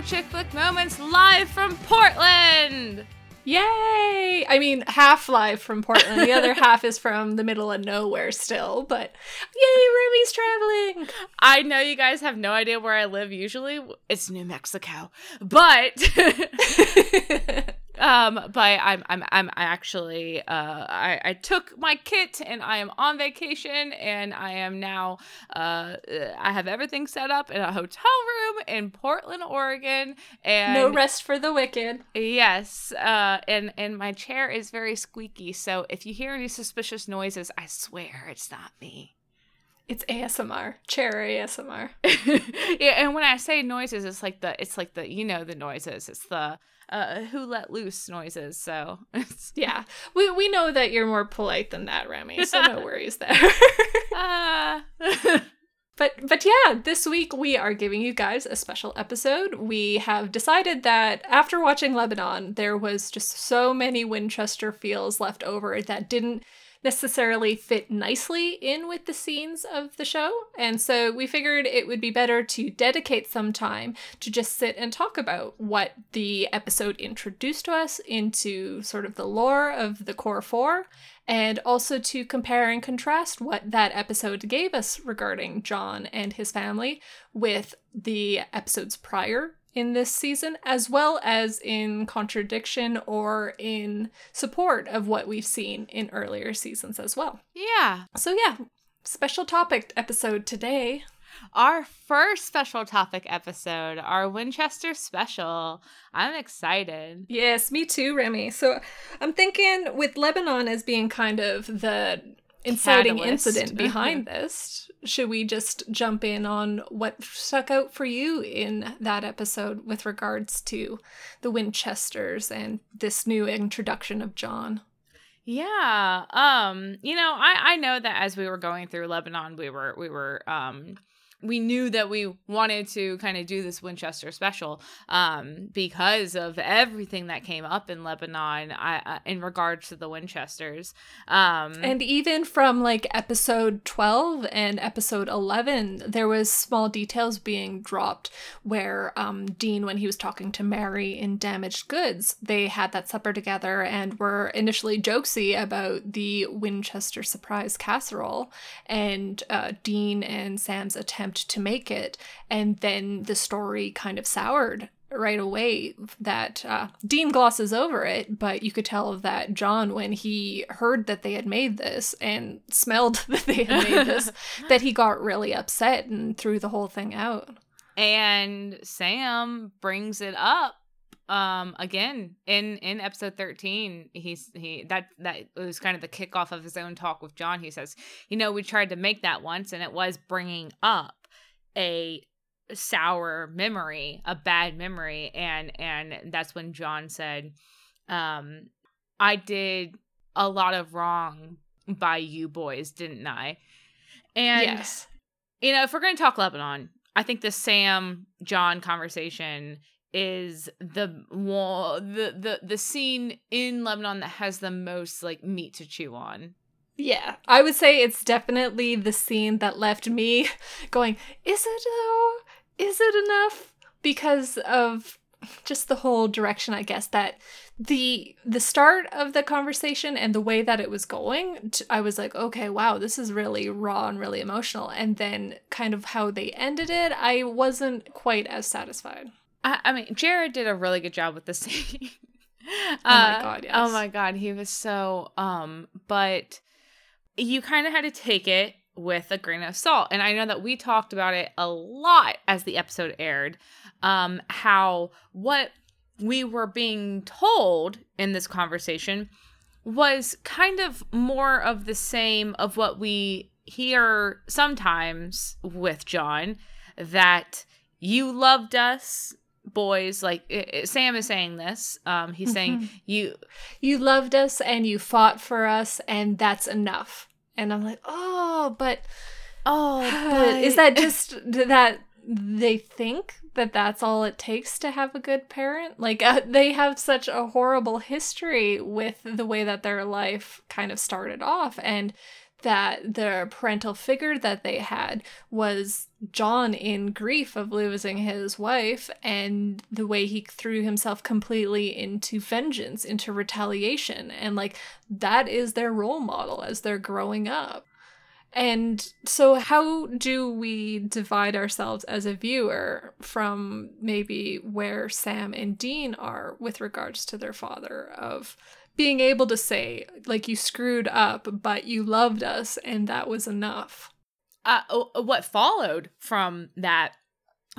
Hello, hello, everybody. This is No Chick Flick Moments live from Portland. Yay! I mean, half live from Portland. The other half is from the middle of nowhere still, but yay, Ruby's traveling! I know you guys have no idea where I live usually. It's New Mexico. But Um, but I'm I'm I'm actually uh I, I took my kit and I am on vacation and I am now uh I have everything set up in a hotel room in Portland, Oregon and no rest for the wicked. Yes, uh and and my chair is very squeaky, so if you hear any suspicious noises, I swear it's not me. It's ASMR, chair ASMR. yeah, and when I say noises, it's like the it's like the you know the noises. It's the uh, who let loose noises. So yeah, we we know that you're more polite than that, Remy. So no worries there. uh. But but yeah, this week we are giving you guys a special episode. We have decided that after watching Lebanon, there was just so many Winchester feels left over that didn't necessarily fit nicely in with the scenes of the show. And so we figured it would be better to dedicate some time to just sit and talk about what the episode introduced to us into sort of the lore of the core four, and also to compare and contrast what that episode gave us regarding John and his family with the episodes prior in this season, as well as in contradiction or in support of what we've seen in earlier seasons as well. Yeah. So, yeah, special topic episode today. Our first special topic episode, our Winchester special. I'm excited. Yes, me too, Remy. So I'm thinking with Lebanon as being kind of the inciting Catalyst. incident mm-hmm. behind this, should we just jump in on what stuck out for you in that episode with regards to the Winchesters and this new introduction of John? Yeah. Um, you know, I I know that as we were going through Lebanon, we were we were um we knew that we wanted to kind of do this Winchester special um, because of everything that came up in Lebanon I, uh, in regards to the Winchesters. Um, and even from like episode 12 and episode 11, there was small details being dropped where um, Dean, when he was talking to Mary in Damaged Goods, they had that supper together and were initially jokesy about the Winchester surprise casserole. And uh, Dean and Sam's attempt attempt to make it. And then the story kind of soured right away that uh, Dean glosses over it, but you could tell that John, when he heard that they had made this and smelled that they had made this, that he got really upset and threw the whole thing out. And Sam brings it up um again in in episode 13 he's he that that was kind of the kickoff of his own talk with john he says you know we tried to make that once and it was bringing up a sour memory, a bad memory and and that's when John said um I did a lot of wrong by you boys, didn't I? And yes. you know, if we're going to talk Lebanon, I think the Sam John conversation is the the the the scene in Lebanon that has the most like meat to chew on. Yeah, I would say it's definitely the scene that left me going, is it though? Is it enough? Because of just the whole direction I guess that the the start of the conversation and the way that it was going I was like okay wow this is really raw and really emotional and then kind of how they ended it I wasn't quite as satisfied. I, I mean Jared did a really good job with the scene. oh my uh, god, yes. Oh my god, he was so um but you kind of had to take it with a grain of salt. And I know that we talked about it a lot as the episode aired, um, how what we were being told in this conversation was kind of more of the same of what we hear sometimes with John that you loved us boys like it, sam is saying this um he's saying mm-hmm. you you loved us and you fought for us and that's enough and I'm like, oh, but oh, but is that just that they think that that's all it takes to have a good parent? Like uh, they have such a horrible history with the way that their life kind of started off, and that the parental figure that they had was John in grief of losing his wife and the way he threw himself completely into vengeance, into retaliation. And like that is their role model as they're growing up. And so, how do we divide ourselves as a viewer from maybe where Sam and Dean are with regards to their father? Of being able to say, like, you screwed up, but you loved us, and that was enough. Uh, what followed from that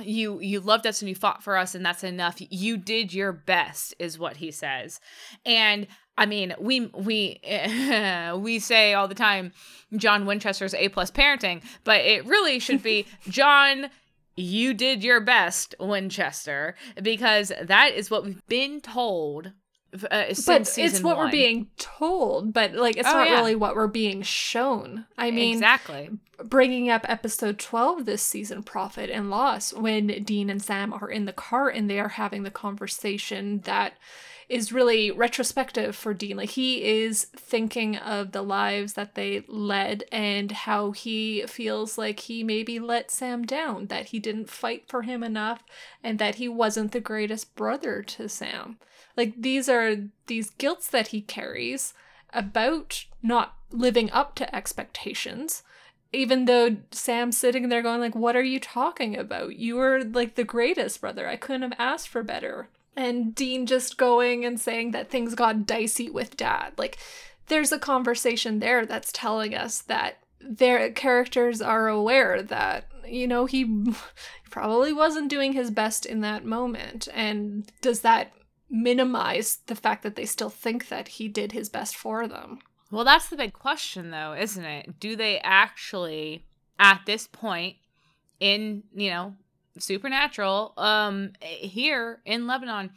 you you loved us and you fought for us and that's enough. You did your best is what he says. And i mean we we we say all the time john winchester's a plus parenting but it really should be john you did your best winchester because that is what we've been told uh, but it's what one. we're being told, but like it's oh, not yeah. really what we're being shown. I mean, exactly. Bringing up episode twelve this season, prophet and loss, when Dean and Sam are in the car and they are having the conversation that is really retrospective for Dean. Like he is thinking of the lives that they led and how he feels like he maybe let Sam down, that he didn't fight for him enough, and that he wasn't the greatest brother to Sam. Like these are these guilts that he carries about not living up to expectations even though Sam's sitting there going like what are you talking about? You were like the greatest brother. I couldn't have asked for better. And Dean just going and saying that things got dicey with dad. Like there's a conversation there that's telling us that their characters are aware that you know he probably wasn't doing his best in that moment and does that minimize the fact that they still think that he did his best for them. Well, that's the big question, though, isn't it? Do they actually, at this point in, you know, supernatural, um, here in Lebanon,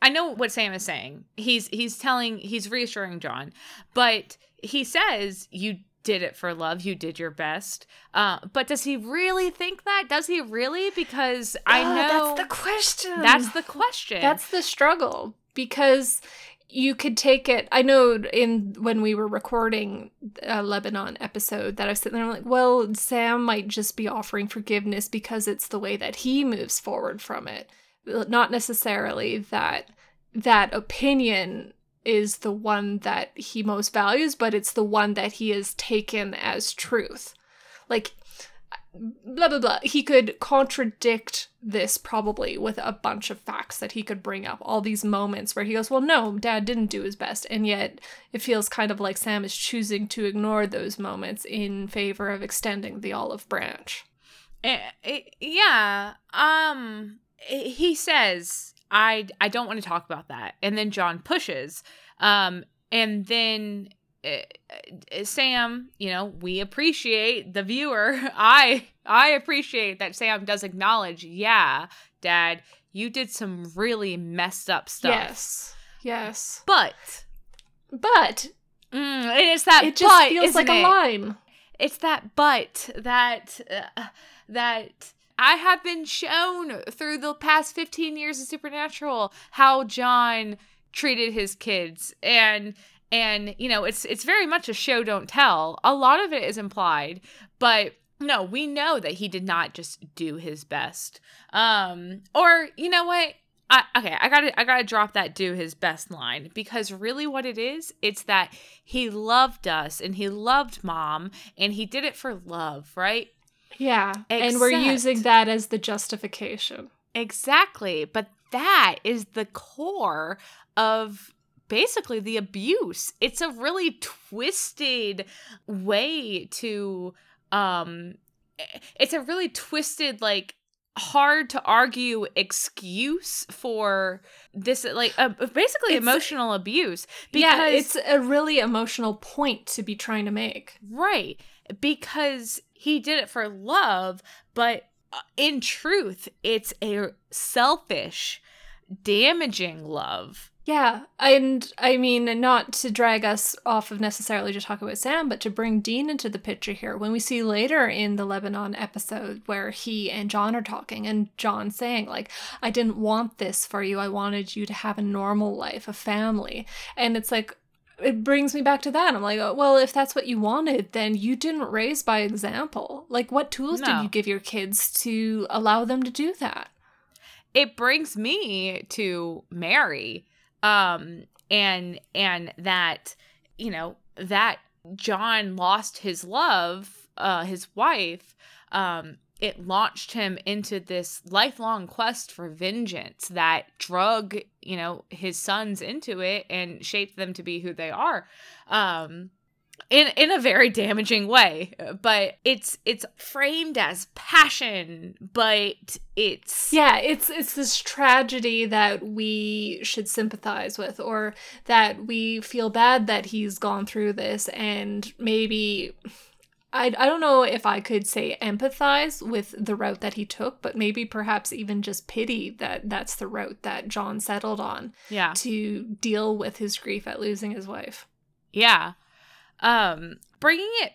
I know what Sam is saying. He's he's telling he's reassuring John, but he says you did it for love. You did your best. Uh, but does he really think that? Does he really? Because I know that's the question. That's the question. That's the struggle because you could take it. I know in when we were recording a Lebanon episode that I was sitting there I'm like, well, Sam might just be offering forgiveness because it's the way that he moves forward from it, not necessarily that that opinion is the one that he most values, but it's the one that he has taken as truth. Like, blah, blah, blah. He could contradict this probably with a bunch of facts that he could bring up. All these moments where he goes, Well, no, dad didn't do his best. And yet it feels kind of like Sam is choosing to ignore those moments in favor of extending the olive branch. Eh, eh, yeah. Um, he says I I don't want to talk about that. And then John pushes. Um, and then uh, Sam, you know, we appreciate the viewer. I I appreciate that Sam does acknowledge, yeah, dad, you did some really messed up stuff. Yes. Yes. But but mm, it's that it just feels like it? a line. It's that but that uh, that I have been shown through the past 15 years of Supernatural how John treated his kids and and you know it's it's very much a show don't tell. A lot of it is implied, but no, we know that he did not just do his best. Um or you know what? I, okay, I gotta I gotta drop that do his best line because really what it is, it's that he loved us and he loved mom and he did it for love, right? Yeah. Except, and we're using that as the justification. Exactly. But that is the core of basically the abuse. It's a really twisted way to um it's a really twisted like hard to argue excuse for this like uh, basically it's, emotional abuse because yeah, it's a really emotional point to be trying to make right because he did it for love, but uh, in truth, it's a selfish, damaging love. Yeah, and I mean, not to drag us off of necessarily to talk about Sam, but to bring Dean into the picture here. When we see later in the Lebanon episode where he and John are talking, and John saying, like, I didn't want this for you. I wanted you to have a normal life, a family. And it's like, it brings me back to that. I'm like, oh, well, if that's what you wanted, then you didn't raise by example. Like, what tools no. did you give your kids to allow them to do that? It brings me to Mary, um, and and that you know that John lost his love, uh, his wife, um, it launched him into this lifelong quest for vengeance that drug, you know, his sons into it and shaped them to be who they are. Um, in in a very damaging way but it's it's framed as passion but it's yeah it's it's this tragedy that we should sympathize with or that we feel bad that he's gone through this and maybe I, I don't know if I could say empathize with the route that he took, but maybe perhaps even just pity that that's the route that John settled on. Yeah. To deal with his grief at losing his wife. Yeah. Um, bringing it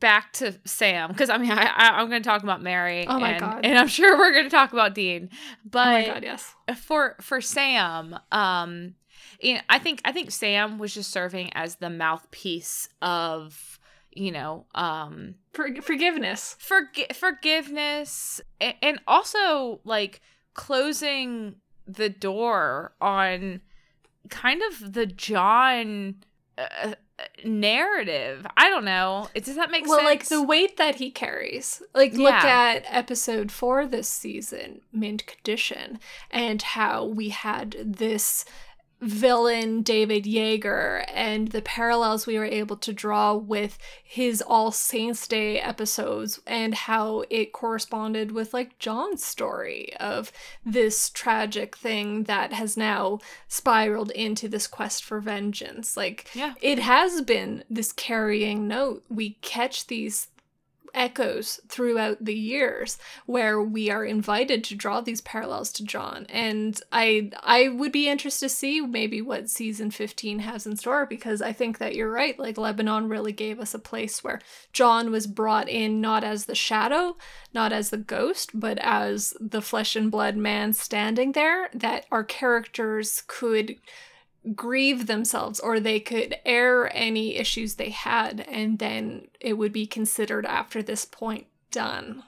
back to Sam because I mean I, I am going to talk about Mary. Oh my and, god! And I'm sure we're going to talk about Dean. But oh my god, yes. For for Sam, um, you know, I think I think Sam was just serving as the mouthpiece of you know um For- forgiveness. forg- forgiveness and, and also like closing the door on kind of the john uh, narrative. I don't know. It, does that make well, sense? well like the weight that he carries. Like yeah. look at episode four this season mint condition and how we had this villain David Yeager and the parallels we were able to draw with his All Saints Day episodes and how it corresponded with like John's story of this tragic thing that has now spiraled into this quest for vengeance. Like yeah. it has been this carrying note. We catch these echoes throughout the years where we are invited to draw these parallels to John. And I I would be interested to see maybe what season 15 has in store because I think that you're right. Like Lebanon really gave us a place where John was brought in not as the shadow, not as the ghost, but as the flesh and blood man standing there that our characters could grieve themselves or they could air any issues they had and then it would be considered after this point done.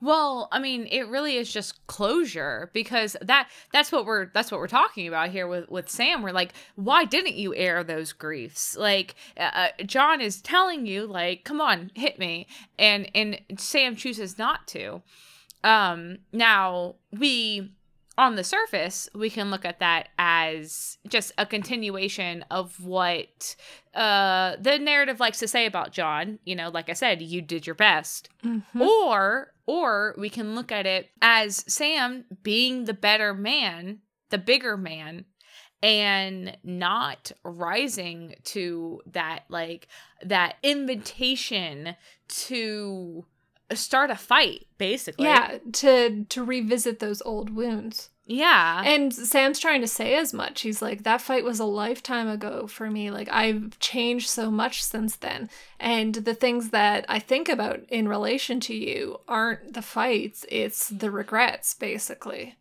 Well i mean it really is just closure because that that's what we're that's what we're talking about here with with sam. We're like why didn't you air those griefs? Like uh, uh john is telling you like come on hit me. And and sam chooses not to. Um now we on the surface, we can look at that as just a continuation of what uh, the narrative likes to say about John. You know, like I said, you did your best. Mm-hmm. Or, or we can look at it as Sam being the better man, the bigger man, and not rising to that like that invitation to start a fight basically. Yeah to to revisit those old wounds. Yeah. And sam's trying to say as much. He's like that fight was a lifetime ago for me. Like i've changed so much since then. And the things that i think about in relation to you aren't the fights it's the regrets basically.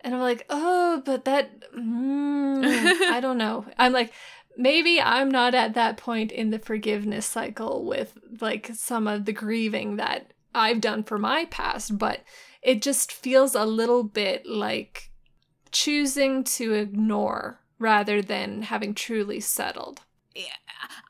And i'm like oh but that mm, i don't know. I'm like maybe I'm not at that point in the forgiveness cycle with like some of the grieving that I've done for my past, but it just feels a little bit like choosing to ignore rather than having truly settled. Yeah.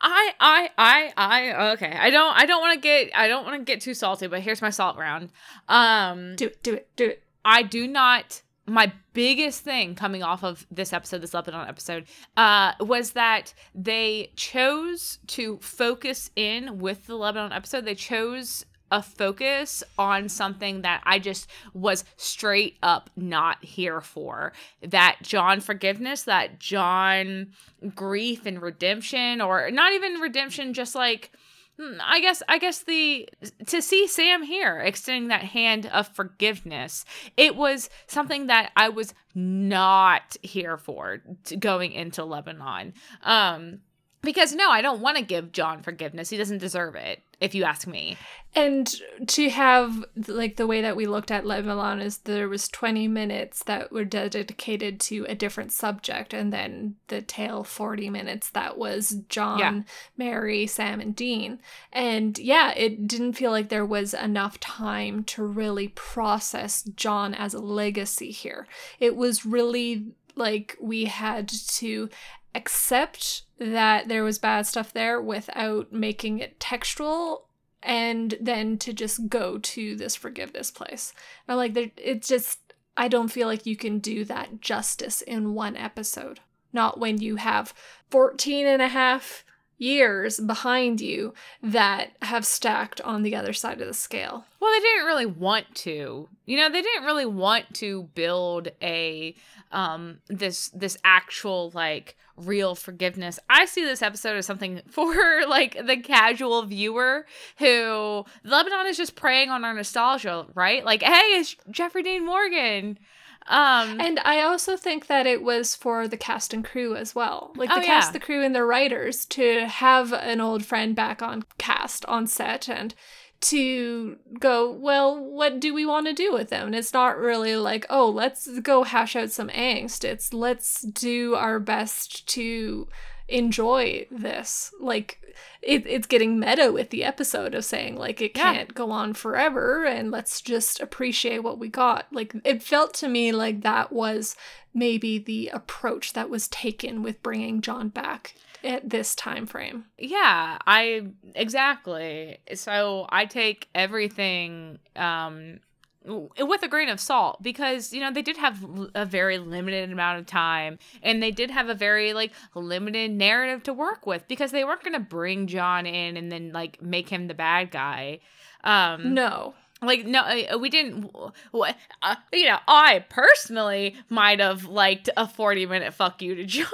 I I I I okay. I don't I don't want to get I don't want to get too salty, but here's my salt round. Um do it, do it, do it. I do not my biggest thing coming off of this episode, this Lebanon episode, uh, was that they chose to focus in with the Lebanon episode. They chose a focus on something that I just was straight up not here for. That John forgiveness, that John grief and redemption, or not even redemption, just like hmm, I guess I guess the to see Sam here extending that hand of forgiveness, it was something that I was not here for going into Lebanon. Um because no, I don't want to give John forgiveness. He doesn't deserve it. If you ask me. And to have like the way that we looked at Lebanon is there was 20 minutes that were dedicated to a different subject and then the tail 40 minutes that was John, yeah. Mary, Sam and Dean. And yeah, it didn't feel like there was enough time to really process John as a legacy here. It was really like we had to accept that there was bad stuff there without making it textual and then to just go to this forgiveness place. And like it's just I don't feel like you can do that justice in one episode. Not when you have 14 and a half years behind you that have stacked on the other side of the scale. Well, they didn't really want to. You know, they didn't really want to build a um this this actual like real forgiveness. I see this episode as something for like the casual viewer who Lebanon is just preying on our nostalgia, right? Like, hey, it's Jeffrey Dean Morgan. Um, and I also think that it was for the cast and crew as well. Like the oh, cast, yeah. the crew, and the writers to have an old friend back on cast on set and to go, well, what do we want to do with them? And it's not really like, oh, let's go hash out some angst. It's let's do our best to enjoy this. Like it, it's getting meta with the episode of saying like it can't go on forever and let's just appreciate what we got. Like it felt to me like that was maybe the approach that was taken with bringing John back at this time frame. Yeah, I exactly. So I take everything um with a grain of salt because you know they did have a very limited amount of time and they did have a very like limited narrative to work with because they weren't going to bring John in and then like make him the bad guy. Um No like no uh, we didn't uh, you know i personally might have liked a 40 minute fuck you to john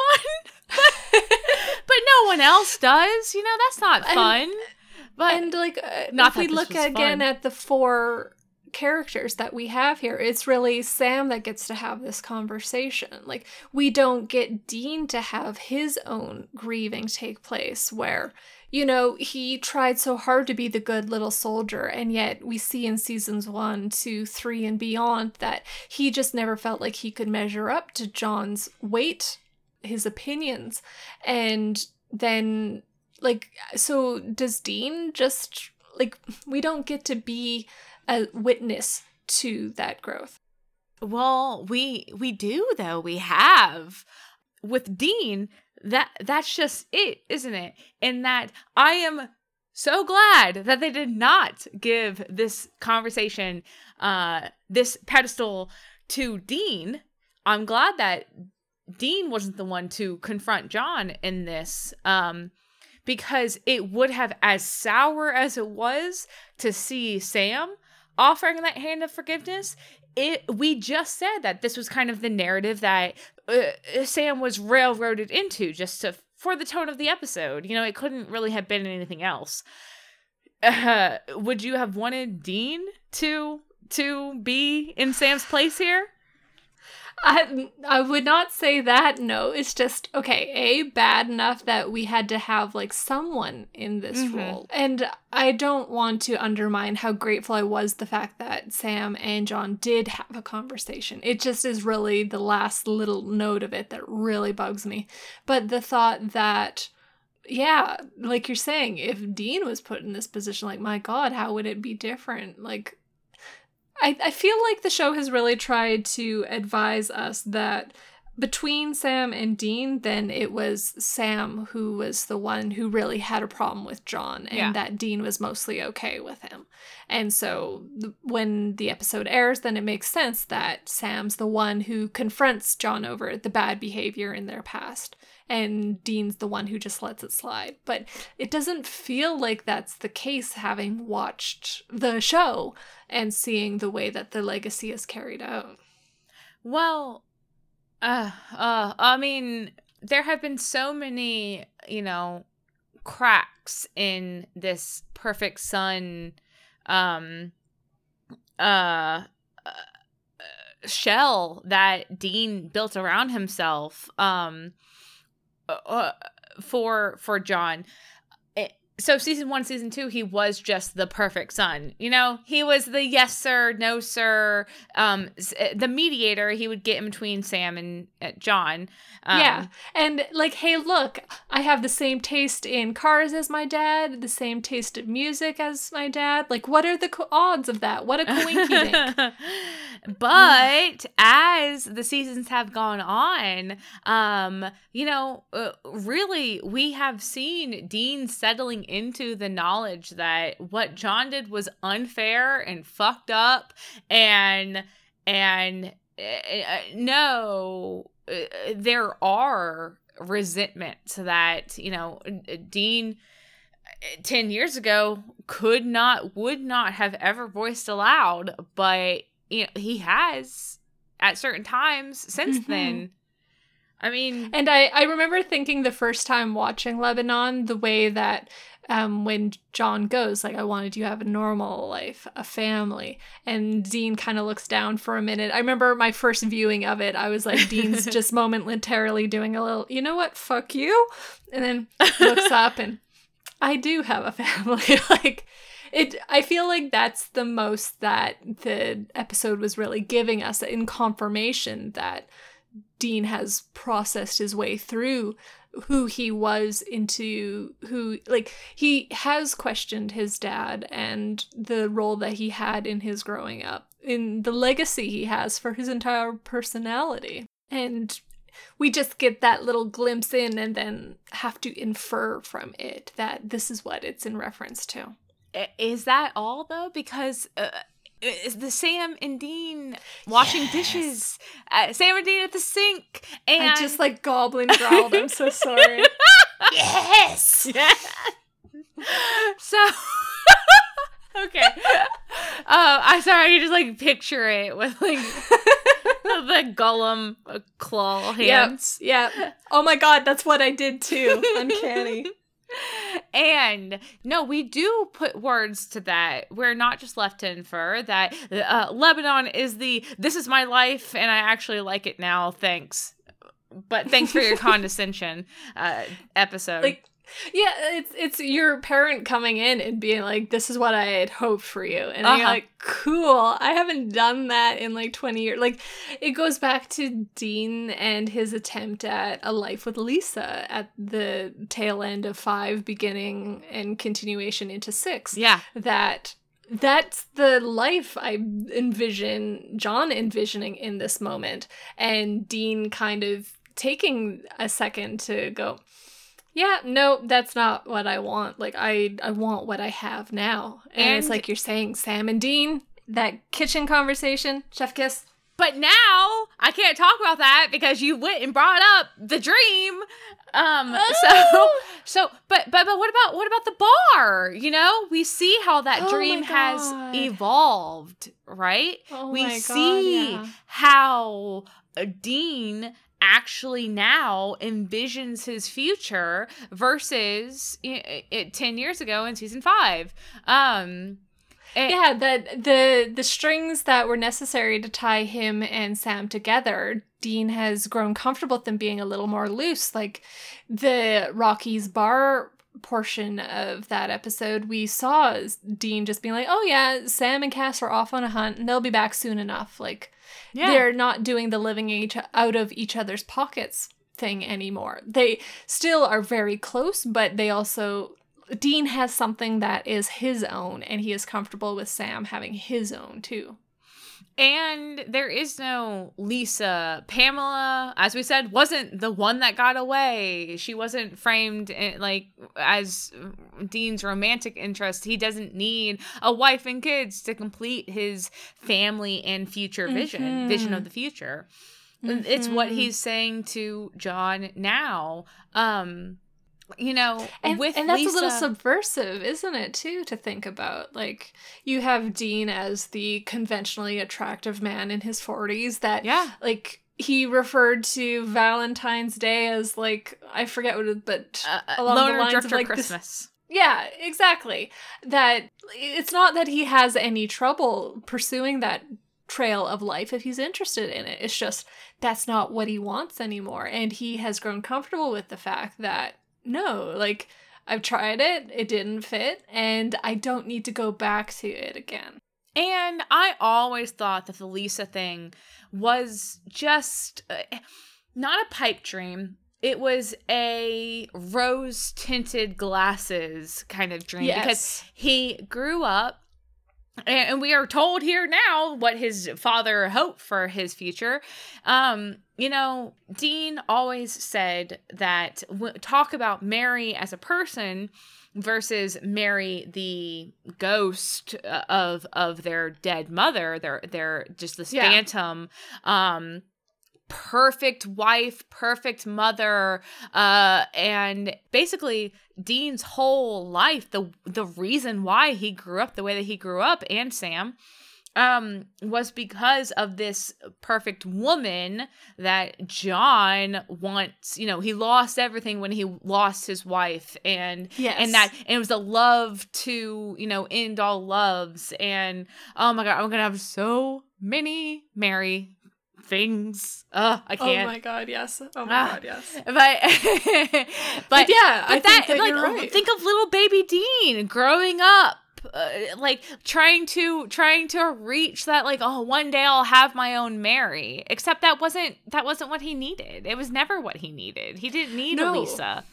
but no one else does. You know, that's not fun. And, but and like, uh, not if we look again fun. at the four characters that we have here, it's really Sam that gets to have this conversation. Like, we don't get Dean to have his own grieving take place where you know, he tried so hard to be the good little soldier, and yet we see in seasons one, two, three, and beyond that he just never felt like he could measure up to John's weight his opinions and then like so does dean just like we don't get to be a witness to that growth. Well we we do though. We have. With dean that that's just it isn't it? In that i am so glad that they did not give this conversation uh this pedestal to dean. I'm glad that Dean wasn't the one to confront John in this. Um, because it would have, as sour as it was to see Sam offering that hand of forgiveness, it we just said that this was kind of the narrative that uh, Sam was railroaded into just to for the tone of the episode. You know, it couldn't really have been anything else. Uh, would you have wanted Dean to to be in Sam's place here? I I would not say that. No, it's just okay. A bad enough that we had to have like someone in this mm-hmm. role, and I don't want to undermine how grateful I was the fact that Sam and John did have a conversation. It just is really the last little note of it that really bugs me. But the thought that yeah, like you're saying, if Dean was put in this position, like my God, how would it be different? Like I, I feel like the show has really tried to advise us that between Sam and Dean, then it was Sam who was the one who really had a problem with John, and yeah. that Dean was mostly okay with him. And so th- when the episode airs, then it makes sense that Sam's the one who confronts John over the bad behavior in their past and Dean's the one who just lets it slide. But it doesn't feel like that's the case having watched the show and seeing the way that the legacy is carried out. Well, uh, uh, I mean, there have been so many, you know, cracks in this perfect son um uh, uh shell that Dean built around himself. Um, uh, uh, for for John. So season one, season two, he was just the perfect son. You know, he was the yes sir, no sir, um, eh, the mediator. He would get in between Sam and uh, John. Um, yeah, and like, hey, look, I have the same taste in cars as my dad, the same taste of music as my dad. Like, what are the co- odds of that? What a coinky but as the seasons have gone on, um, you know, uh, really, we have seen Dean settling into the knowledge that what John did was unfair and fucked up and and uh, no uh, there are resentments that you know Dean uh, 10 years ago could not would not have ever voiced aloud but you know he has at certain times since mm-hmm. then I mean, and I I remember thinking the first time watching Lebanon the way that um, when John goes, like, I wanted you to have a normal life, a family. And Dean kind of looks down for a minute. I remember my first viewing of it, I was like, Dean's just momentarily doing a little, you know what, fuck you. And then looks up and I do have a family. like, it i feel like that's the most that the episode was really giving us in confirmation that dean has processed his way through who he was into who like he has questioned his dad and the role that he had in his growing up in the legacy he has for his entire personality. And we just get that little glimpse in and then have to infer from it that this is what it's in reference to. Is that all though? Because uh, is the Sam and Dean washing yes. dishes. Uh, Sam and Dean at the sink, and I just like goblin growled. I'm so sorry. yes. Yeah. So. okay. Uh, I'm sorry. You just like picture it with like the Gollum uh, claw hands. Yeah. Yep. Oh my god, that's what I did too. Uncanny and no, we do put words to that. We're not just left to infer that uh, Lebanon is the this is my life and I actually like it now. Thanks. But thanks for your condescension uh, episode. Like yeah, it's it's your parent coming in and being like, "This is what I had hoped for you," and uh-huh. you're like, "Cool, I haven't done that in like twenty years." Like, it goes back to Dean and his attempt at a life with Lisa at the tail end of five, beginning and continuation into six. Yeah, that that's the life I envision John envisioning in this moment, and Dean kind of taking a second to go yeah no that's not what i want like i i want what i have now and, and, it's like you're saying sam and dean that kitchen conversation chef kiss but now I can't talk about that because you went and brought up the dream. Um oh. so so but but but what about what about the bar? You know, we see how that oh dream has evolved, right? Oh we God, see yeah. how Dean actually now envisions his future versus it, it 10 years ago in season 5 um it, yeah that the the strings that were necessary to tie him and sam together dean has grown comfortable with them being a little more loose. Like the rocky's bar portion of that episode, we saw Dean just being like, "Oh yeah, Sam and Cas are off on a hunt, and they'll be back soon enough." Like, yeah. they're not doing the living each out of each other's pockets thing anymore. They still are very close, but they also Dean has something that is his own, and he is comfortable with Sam having his own too. And there is no Lisa. Pamela, as we said, wasn't the one that got away. She wasn't framed in, like as Dean's romantic interest. He doesn't need a wife and kids to complete his family and future vision, mm-hmm. vision of the future. Mm-hmm. It's what mm-hmm. he's saying to John now. Um you know, and, and that's Lisa, a little subversive, isn't it? Too to think about. Like you have Dean as the conventionally attractive man in his forties. That yeah, like he referred to Valentine's Day as like I forget what, it, but uh, uh along the lines of like Christmas. This, yeah, exactly. That it's not that he has any trouble pursuing that trail of life if he's interested in it. It's just that's not what he wants anymore. And he has grown comfortable with the fact that no, like I've tried it, it didn't fit, and I don't need to go back to it again. And I always thought that the Lisa thing was just uh, not a pipe dream. It was a rose tinted glasses kind of dream Yes. because he grew up and we are told here now what his father hoped for his future. Um, you know, Dean always said that w- talk about Mary as a person versus Mary the ghost uh, of of their dead mother, their their just this Yeah. phantom um perfect wife, perfect mother, uh and basically Dean's whole life, the the reason why he grew up the way that he grew up and Sam um was because of this perfect woman that John wants, you know, he lost everything when he lost his wife and Yes. and that and it was a love to, you know, end all loves and oh my god, I'm going to have so many Mary things. Uh, I Oh can't. Oh my god, yes. Oh my Ah. god, yes. but but, But yeah, I but think that like you're right. think of little baby Dean growing up uh, like trying to trying to reach that like oh one day I'll have my own Mary except that wasn't that wasn't what he needed it was never what he needed he didn't need No. a Lisa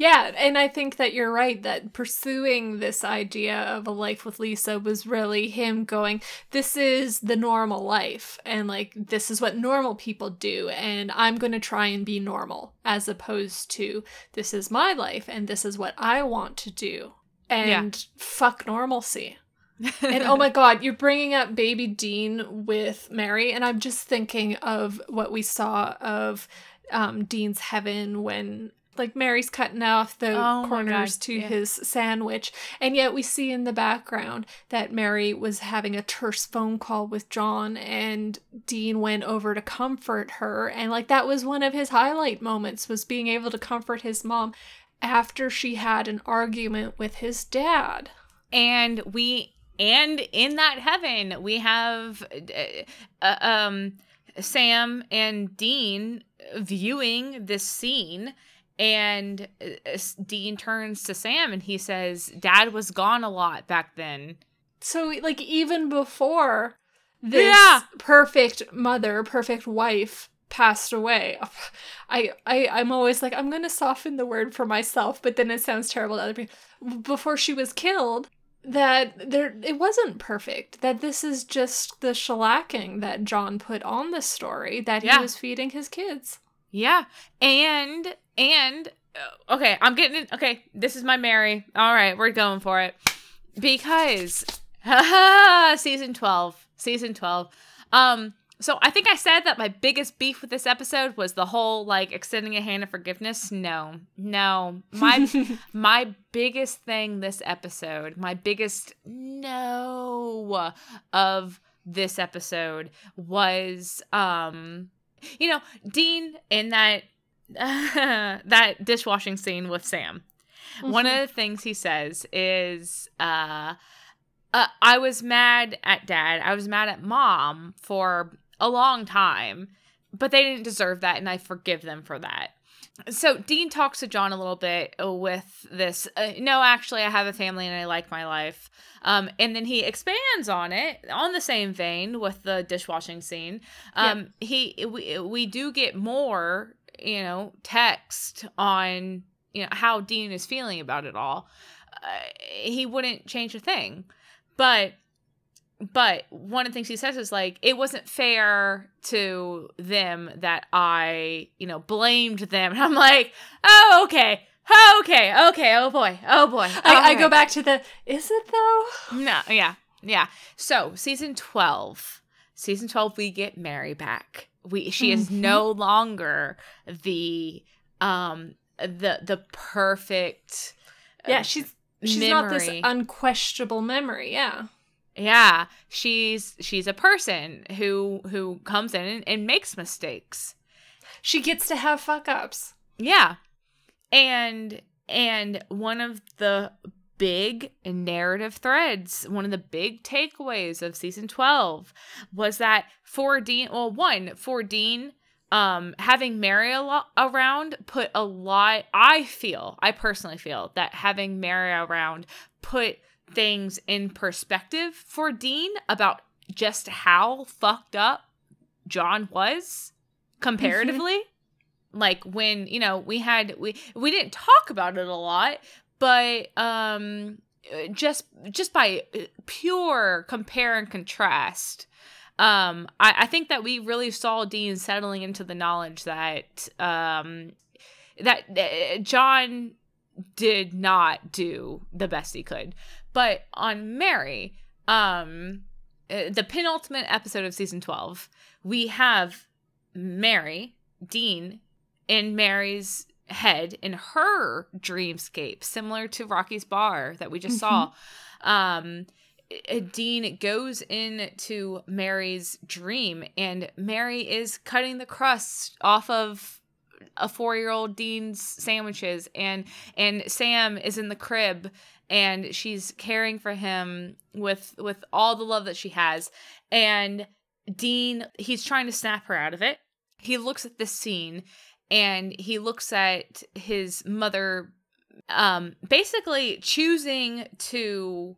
Yeah, and I think that you're right that pursuing this idea of a life with Lisa was really him going, this is the normal life, and like, this is what normal people do, and I'm going to try and be normal, as opposed to, this is my life, and this is what I want to do, and fuck normalcy. and oh my god, you're bringing up baby Dean with Mary, and I'm just thinking of what we saw of um, Dean's heaven when like Mary's cutting off the Oh corners to yeah. his sandwich, and yet we see in the background that Mary was having a terse phone call with John, and Dean went over to comfort her, and like that was one of his highlight moments was being able to comfort his mom after she had an argument with his dad. and we and in that heaven we have uh, uh, um Sam and Dean viewing this scene and uh, Dean turns to Sam and he says dad was gone a lot back then So like even before this Yeah. perfect mother, perfect wife passed away. I I I'm always like I'm going to soften the word for myself, but then it sounds terrible to other people. Before she was killed, that there it wasn't perfect. That this is just the shellacking that John put on the story that Yeah. he was feeding his kids. Yeah. And and uh, okay, I'm getting it. Okay, this is my Mary. All right, we're going for it. Because season 12, season 12. Um so I think I said that my biggest beef with this episode was the whole like extending a hand of forgiveness. No. No. My my biggest thing this episode, my biggest no of this episode was um you know, Dean in that that dishwashing scene with Sam. One of the things he says is uh uh, I was mad at dad. I was mad at mom for a long time, but they didn't deserve that, and I forgive them for that. So Dean talks to John a little bit with this. Uh, no, actually, I have a family and I like my life. Um, and then he expands on it on the same vein with the dishwashing scene. Um, he we we do get more, you know, text on you know how Dean is feeling about it all. Uh, he wouldn't change a thing, but but one of the things he says is like it wasn't fair to them that I, you know, blamed them. And I'm like, oh okay, oh, okay, okay, oh boy, oh boy. I, I go back to the is it though? No, yeah, yeah. So season twelve, season twelve, we get Mary back. We she is Mhm. no longer the um the the perfect uh, Yeah, she's she's not this unquestionable memory. Yeah. Yeah, she's she's a person who who comes in and, and makes mistakes. She gets to have fuck ups. Yeah. And and one of the big narrative threads, one of the big takeaways of season 12 was that for Dean, well one, for Dean um having Mary a lot around put a lot I feel, I personally feel that having Mary around put things in perspective for Dean about just how fucked up John was comparatively. Mm-hmm. Like when, you know, we had we we didn't talk about it a lot, but um just just by pure compare and contrast um I, I think that we really saw dean settling into the knowledge that um that uh, john did not do the best he could but on mary um uh, the penultimate episode of season 12 we have mary dean in mary's head in her dreamscape, similar to Rocky's bar that we just mm-hmm. saw. Um, Dean goes into Mary's dream, and Mary is cutting the crust off of a four-year-old Dean's sandwiches, and and Sam is in the crib, and she's caring for him with with all the love that she has, and Dean he's trying to snap her out of it. He looks at this scene and he looks at his mother um basically choosing to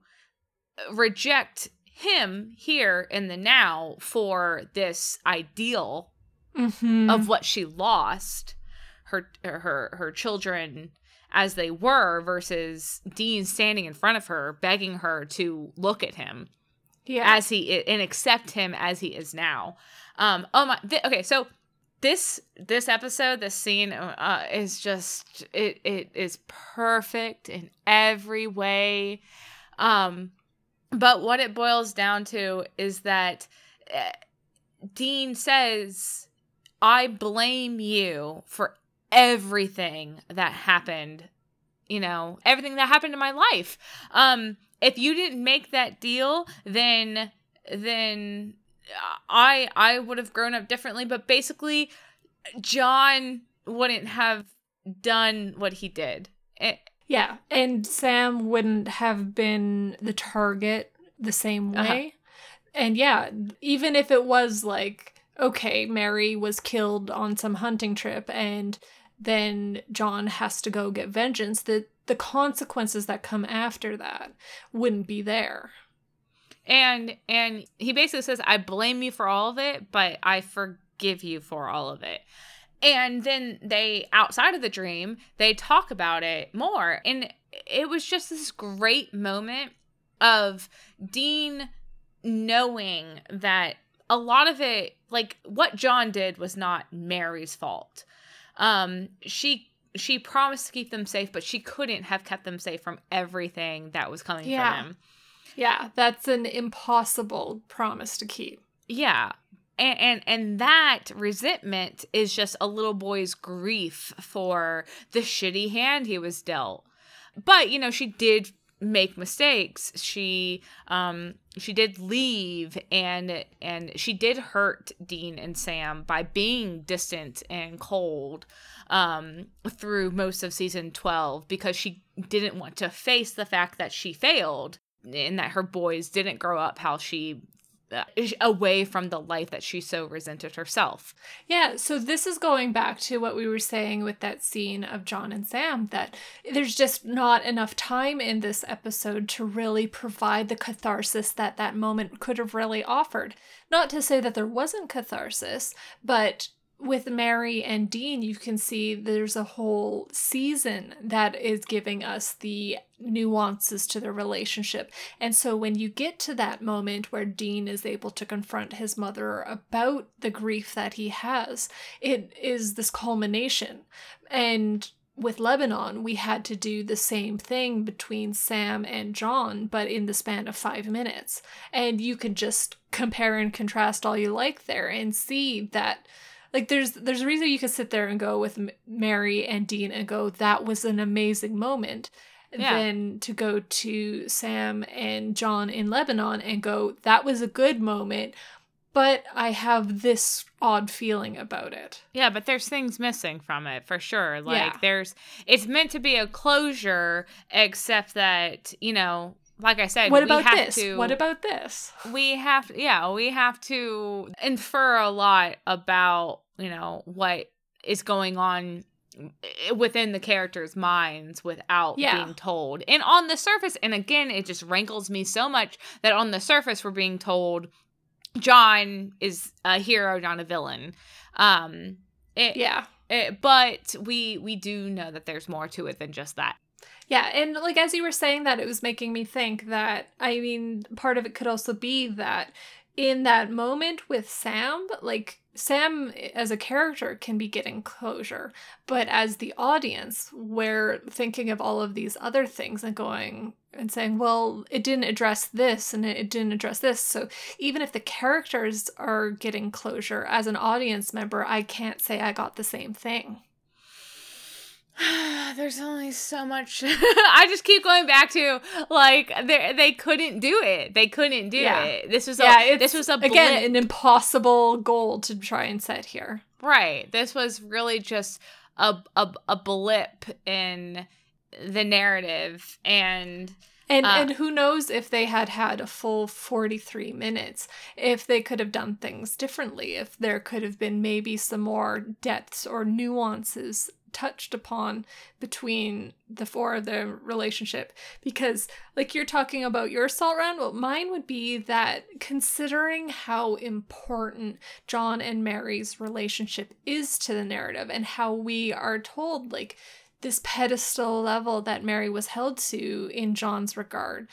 reject him here in the now for this ideal mm-hmm. of what she lost her her her children as they were versus Dean standing in front of her begging her to look at him yeah. as he and accept him as he is now. Um oh my th- okay so this this episode this scene uh, is just it it is perfect in every way. Um but what it boils down to is that uh, dean says i blame you for everything that happened you know everything that happened in my life um if you didn't make that deal then then I I would have grown up differently, but basically John wouldn't have done what he did. It, yeah, and Sam wouldn't have been the target the same uh-huh. way. Uh-huh. And yeah, even if it was like okay, Mary was killed on some hunting trip and then John has to go get vengeance, the the consequences that come after that wouldn't be there. And and he basically says i blame you for all of it but i forgive you for all of it. And then they outside of the dream they talk about it more. And it was just this great moment of dean knowing that a lot of it like what john did was not mary's fault um she she promised to keep them safe but she couldn't have kept them safe from everything that was coming yeah. from them yeah, that's an impossible promise to keep. Yeah. And, and and that resentment is just a little boy's grief for the shitty hand he was dealt. But, you know, she did make mistakes. She um she did leave and and she did hurt Dean and Sam by being distant and cold um through most of season 12 because she didn't want to face the fact that she failed in that her boys didn't grow up how she away from the life that she so resented herself. Yeah, so this is going back to what we were saying with that scene of John and Sam that there's just not enough time in this episode to really provide the catharsis that that moment could have really offered. Not to say that there wasn't catharsis, but with Mary and Dean, you can see there's a whole season that is giving us the nuances to their relationship. And so when you get to that moment where Dean is able to confront his mother about the grief that he has, it is this culmination. And with Lebanon, we had to do the same thing between Sam and John, but in the span of five minutes. And you could just compare and contrast all you like there and see that like there's there's a reason you could sit there and go with Mary and Dean and go that was an amazing moment. Yeah. Then to go to Sam and John in Lebanon and go that was a good moment, but I have this odd feeling about it. Yeah, but there's things missing from it for sure. Like yeah. there's it's meant to be a closure except that, you know, like I said, what about this? To, what about this? We have, yeah, we have to infer a lot about you know, what is going on within the characters' minds without yeah. being told. And on the surface, and again, it just rankles me so much that on the surface we're being told John is a hero, not a villain. Um it, yeah. It, but we we do know that there's more to it than just that. Yeah, and like as you were saying that, it was making me think that I mean, part of it could also be that in that moment with Sam, like Sam eh, as a character can be getting closure, but as the audience, we're thinking of all of these other things and going and saying, well, it didn't address this and it didn't address this. So even if the characters are getting closure, as an audience member, I can't say I got the same thing. there's only so much i just keep going back to like they they couldn't do it they couldn't do yeah. it this was a yeah, this was a blip. again an impossible goal to try and set here right this was really just a a, a blip in the narrative and and uh, and who knows if they had had a full 43 minutes if they could have done things differently if there could have been maybe some more depths or nuances touched upon between the four of the relationship because like you're talking about your salt round well mine would be that considering how important john and mary's relationship is to the narrative and how we are told like this pedestal level that mary was held to in john's regard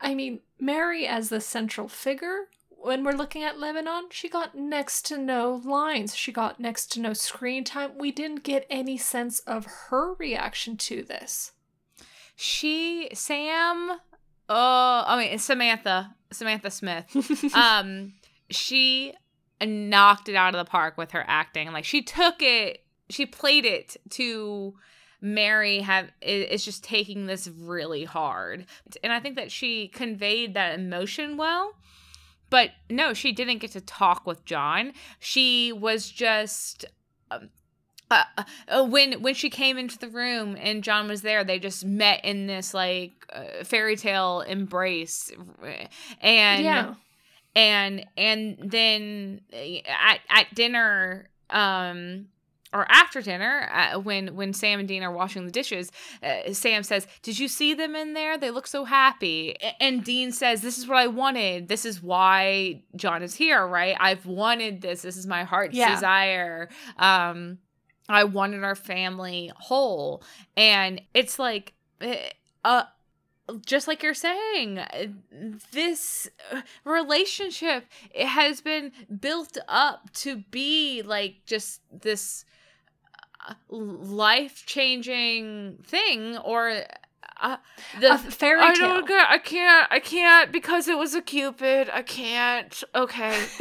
i mean mary as the central figure when we're looking at Lebanon, she got next to no lines. She got next to no screen time. We didn't get any sense of her reaction to this. She, Sam, oh, I mean, Samantha, Samantha Smith, um, she knocked it out of the park with her acting. Like, she took it, she played it to Mary have is just taking this really hard. And I think that she conveyed that emotion well but no, she didn't get to talk with John. She was just. Um, uh, uh, when when she came into the room and John was there, they just met in this like uh, fairy tale embrace, and yeah. and and then uh, at at dinner, um, or after dinner uh, when when Sam and Dean are washing the dishes, uh, Sam says, "Did you see them in there? They look so happy." And Dean says, "This is what I wanted. This is why John is here, right? I've wanted this. This is my heart's yeah. desire." Um I wanted our family whole. And it's like eh, uh just like you're saying this relationship it has been built up to be like just this life changing thing or uh, the a fairy tale. I don't get, I can't I can't because it was a cupid. I can't. Okay.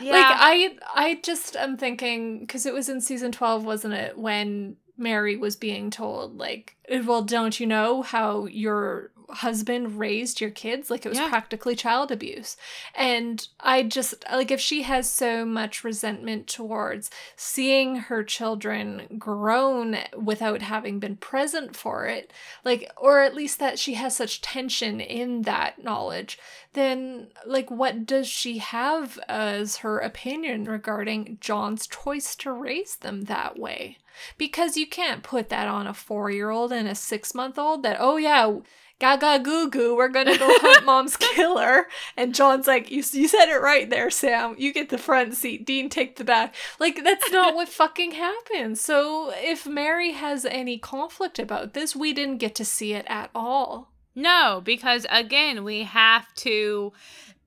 yeah. Like I I just am thinking cuz it was in season 12 wasn't it when Mary was being told like well don't you know how your husband raised your kids like it was yeah. practically child abuse and i just like if she has so much resentment towards seeing her children grown without having been present for it like or at least that she has such tension in that knowledge then like what does she have as her opinion regarding john's choice to raise them that way because you can't put that on a four year old and a six month old that, oh yeah, gaga goo goo, we're gonna go hunt mom's killer. And John's like, you, you said it right there, Sam. You get the front seat, Dean take the back. Like, that's not what fucking happens. So if Mary has any conflict about this, we didn't get to see it at all. No, because again, we have to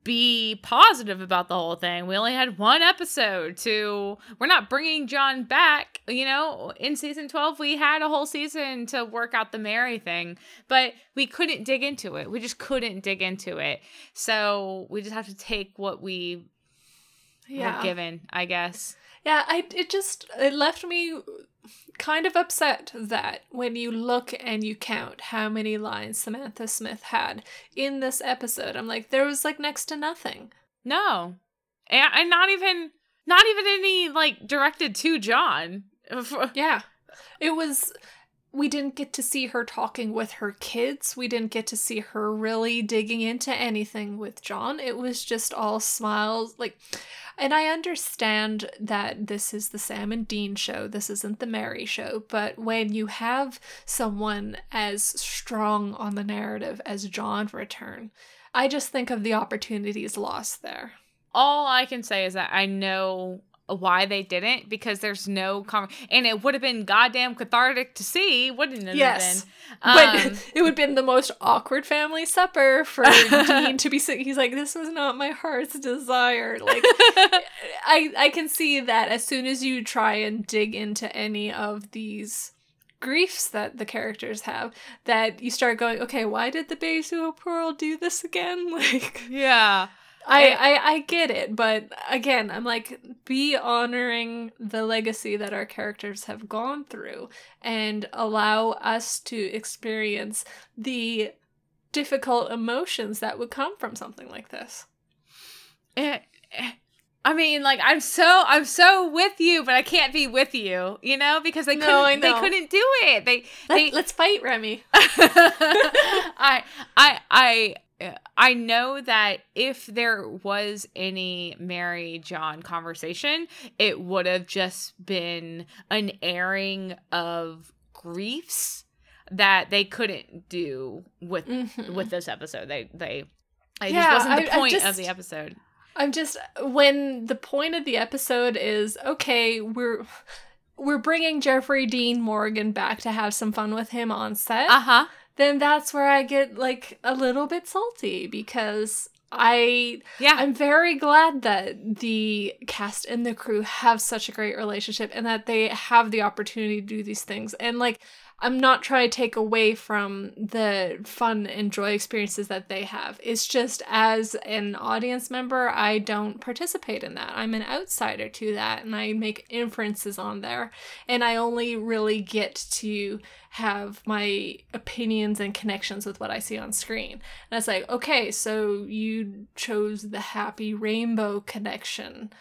be positive about the whole thing. We only had one episode to we're not bringing John back, you know. In season 12 we had a whole season to work out the Mary thing, but we couldn't dig into it. We just couldn't dig into it. So, we just have to take what we yeah. were given, I guess. Yeah, I it just it left me kind of upset that when you look and you count how many lines Samantha Smith had in this episode, I'm like, there was like next to nothing. No. And, and not even not even any like directed to John. yeah. It was we didn't get to see her talking with her kids. We didn't get to see her really digging into anything with John. It was just all smiles. Like, and I understand that this is the Sam and Dean show, this isn't the Mary show, but when you have someone as strong on the narrative as John return, I just think of the opportunities lost there. All I can say is that I know why they didn't because there's no con- and it would have been goddamn cathartic to see, wouldn't it? Yes, um, but it would have been the most awkward family supper for Dean to be sitting. He's like, "This was not my heart's desire." Like, I I can see that as soon as you try and dig into any of these griefs that the characters have that you start going okay why did the Besu Pearl do this again like yeah I, I I get it, but again, I'm like be honoring the legacy that our characters have gone through and allow us to experience the difficult emotions that would come from something like this. Eh, eh, I mean, like I'm so I'm so with you, but I can't be with you, you know, because they couldn't they couldn't do it. They Let, they let's fight, Remy. I I I I know that if there was any Mary John conversation, it would have just been an airing of griefs that they couldn't do with mm-hmm. with this episode. They they it yeah, just wasn't the I, point just, of the episode. I'm just when the point of the episode is okay, we're we're bringing Jeffrey Dean Morgan back to have some fun with him on set. Uh huh then that's where I get like a little bit salty because I yeah. I'm very glad that the cast and the crew have such a great relationship and that they have the opportunity to do these things. And like I'm not trying to take away from the fun and joy experiences that they have. It's just as an audience member, I don't participate in that. I'm an outsider to that and I make inferences on there. And I only really get to have my opinions and connections with what I see on screen. And it's like, okay, so you chose the happy rainbow connection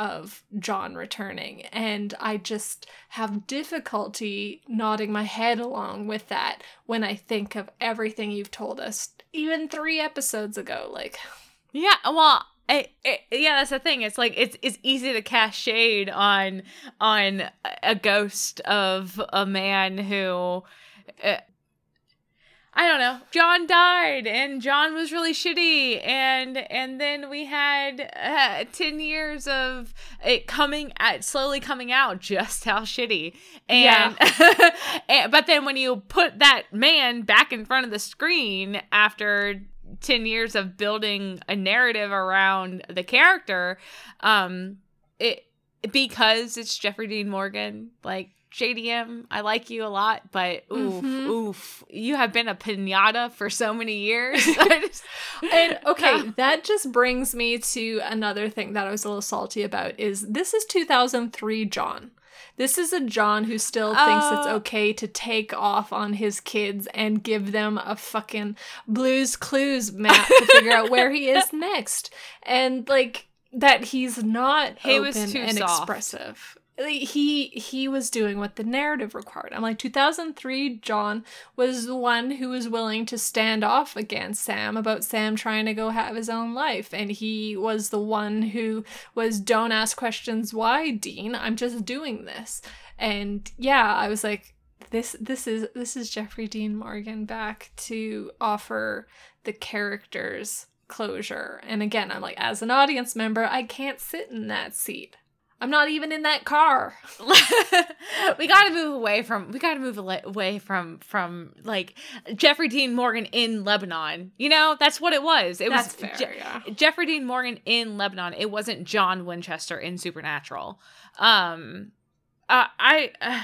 of John returning. And I just have difficulty nodding my head along with that when I think of everything you've told us, even three episodes ago. Like, yeah, well, it, yeah, that's the thing. It's like it's it's easy to cast shade on on a ghost of a man who uh, I don't know. John died, and John was really shitty, and and then we had uh, ten years of it coming at slowly coming out just how shitty, and, yeah. and but then when you put that man back in front of the screen after 10 years of building a narrative around the character um it because it's Jeffrey Dean Morgan like JDM, I like you a lot, but oof, mm-hmm. oof, you have been a pinata for so many years. and okay, that just brings me to another thing that I was a little salty about is this is 2003 John. This is a John who still uh, thinks it's uh. okay to take off on his kids and give them a fucking Blue's Clues map to figure out where he is next. And like that he's not he open was too and soft. expressive he he was doing what the narrative required. I'm like 2003 John was the one who was willing to stand off against Sam about Sam trying to go have his own life and he was the one who was don't ask questions why Dean I'm just doing this. And yeah, I was like this this is this is Jeffrey Dean Morgan back to offer the characters closure. And again, I'm like as an audience member, I can't sit in that seat. I'm not even in that car. we got to move away from we got to move away from from like Jeffrey Dean Morgan in Lebanon. You know, that's what it was. It that's was fair, Je- yeah. Jeffrey Dean Morgan in Lebanon. It wasn't John Winchester in Supernatural. Um uh, I uh,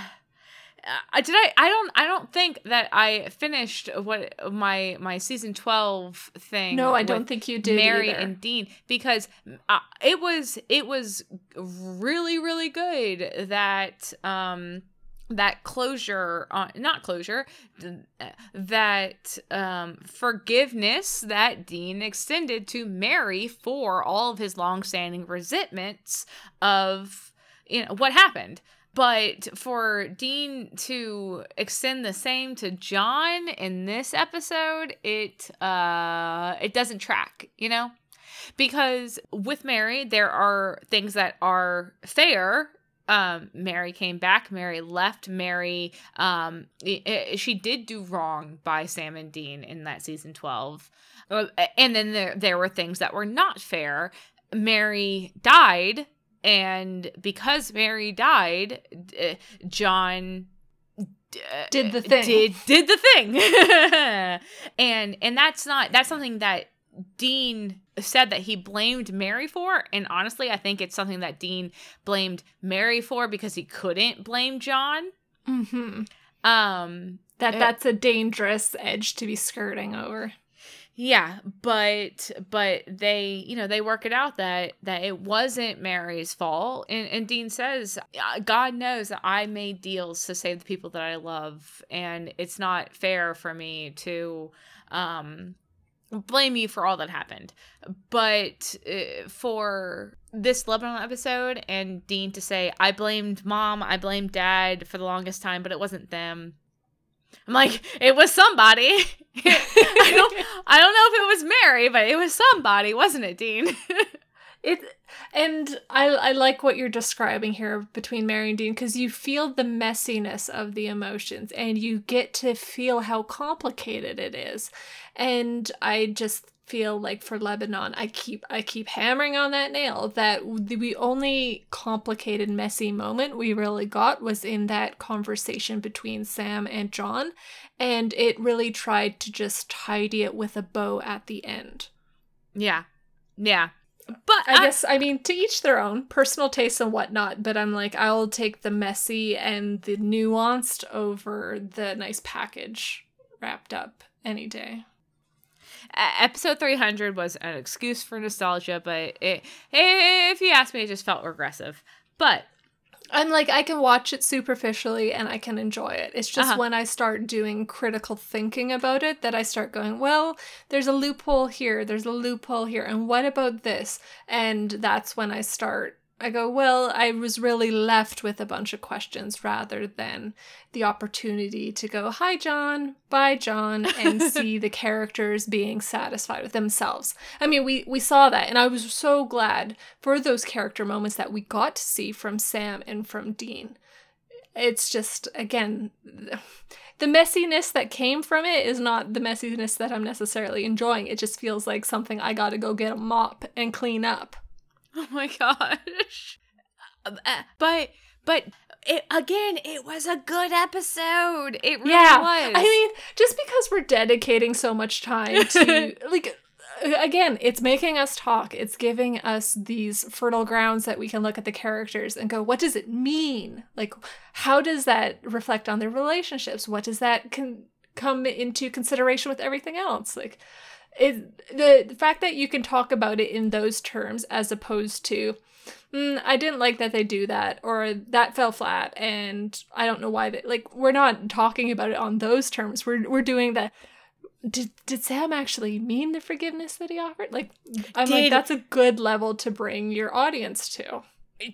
uh, did I I don't I don't think that I finished what my my season 12 thing No, I don't think you did Mary either. and Dean because uh, it was it was really really good that um that closure on not closure that um forgiveness that Dean extended to Mary for all of his long-standing resentments of you know what happened but for Dean to extend the same to John in this episode, it uh it doesn't track, you know? Because with Mary, there are things that are fair. Um mary came back mary left mary um it, it, she did do wrong by sam and dean in that season 12 uh, and then there there were things that were not fair. Mary died and because Mary died, uh, John uh, did the thing. Did did the thing. and and that's not that's something that Dean said that he blamed Mary for, and honestly, I think it's something that Dean blamed Mary for because he couldn't blame John. hmm Um, that that's a dangerous edge to be skirting over. Yeah, but but they you know they work it out that that it wasn't Mary's fault, and and Dean says God knows that I made deals to save the people that I love, and it's not fair for me to um blame you for all that happened. But uh, for this Lebanon episode, and Dean to say I blamed mom, I blamed dad for the longest time, but it wasn't them I'm like, it was somebody. I don't I don't know if it was Mary, but it was somebody, wasn't it, Dean? it and I I like what you're describing here between Mary and Dean because you feel the messiness of the emotions and you get to feel how complicated it is. And I just feel like for Lebanon, I keep I keep hammering on that nail that the only complicated, messy moment we really got was in that conversation between Sam and John, and it really tried to just tidy it with a bow at the end. Yeah, yeah. But I, I guess I mean to each their own personal tastes and whatnot. But I'm like I'll take the messy and the nuanced over the nice package wrapped up any day episode 300 was an excuse for nostalgia, but it, if you ask me, it just felt regressive. But I'm like, I can watch it superficially and I can enjoy it. It's just uh-huh. when I start doing critical thinking about it that I start going, well, there's a loophole here, there's a loophole here, and what about this? And that's when I start I go, well, I was really left with a bunch of questions rather than the opportunity to go, hi, John, bye, John, and see the characters being satisfied with themselves. I mean, we, we saw that, and I was so glad for those character moments that we got to see from Sam and from Dean. It's just, again, the messiness that came from it is not the messiness that I'm necessarily enjoying. It just feels like something I gotta go get a mop and clean up. Oh my gosh. Um, uh, but but it again, it was a good episode. It really yeah, was. I mean, just because we're dedicating so much time to like again, it's making us talk. It's giving us these fertile grounds that we can look at the characters and go, what does it mean? Like, how does that reflect on their relationships? What does that con- come into consideration with everything else? Like, it the, the fact that you can talk about it in those terms as opposed to mm, i didn't like that they do that or that fell flat and i don't know why they like we're not talking about it on those terms. We're, we're doing that did, did sam actually mean the forgiveness that he offered? Like i'm did, like that's a good level to bring your audience to.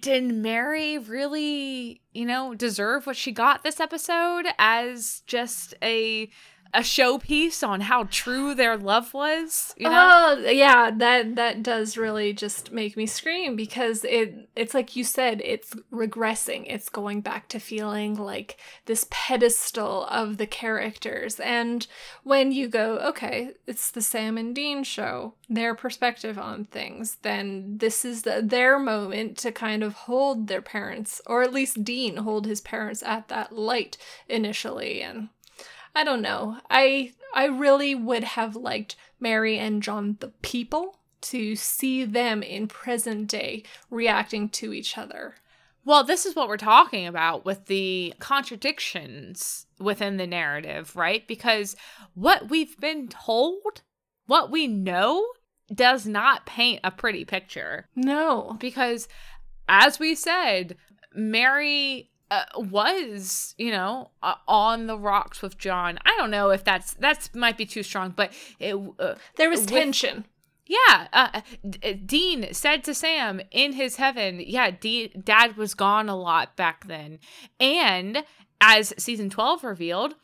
Did Mary really, you know, deserve what she got this episode as just a a showpiece on how true their love was you know? Oh yeah that that does really just make me scream because it it's like you said it's regressing. It's going back to feeling like this pedestal of the characters. And when you go okay it's the sam and dean show their perspective on things then this is the, their moment to kind of hold their parents or at least dean hold his parents at that light initially. And I don't know. I I really would have liked Mary and John the people to see them in present day reacting to each other. Well, this is what we're talking about with the contradictions within the narrative, right? Because what we've been told, what we know, does not paint a pretty picture. No. Because as we said, Mary uh, was you know uh, on the rocks with John. I don't know if that's that's might be too strong, but it uh, there was with, tension. Yeah, uh, D- Dean said to Sam in his heaven, yeah, D- dad was gone a lot back then. And as season 12 revealed,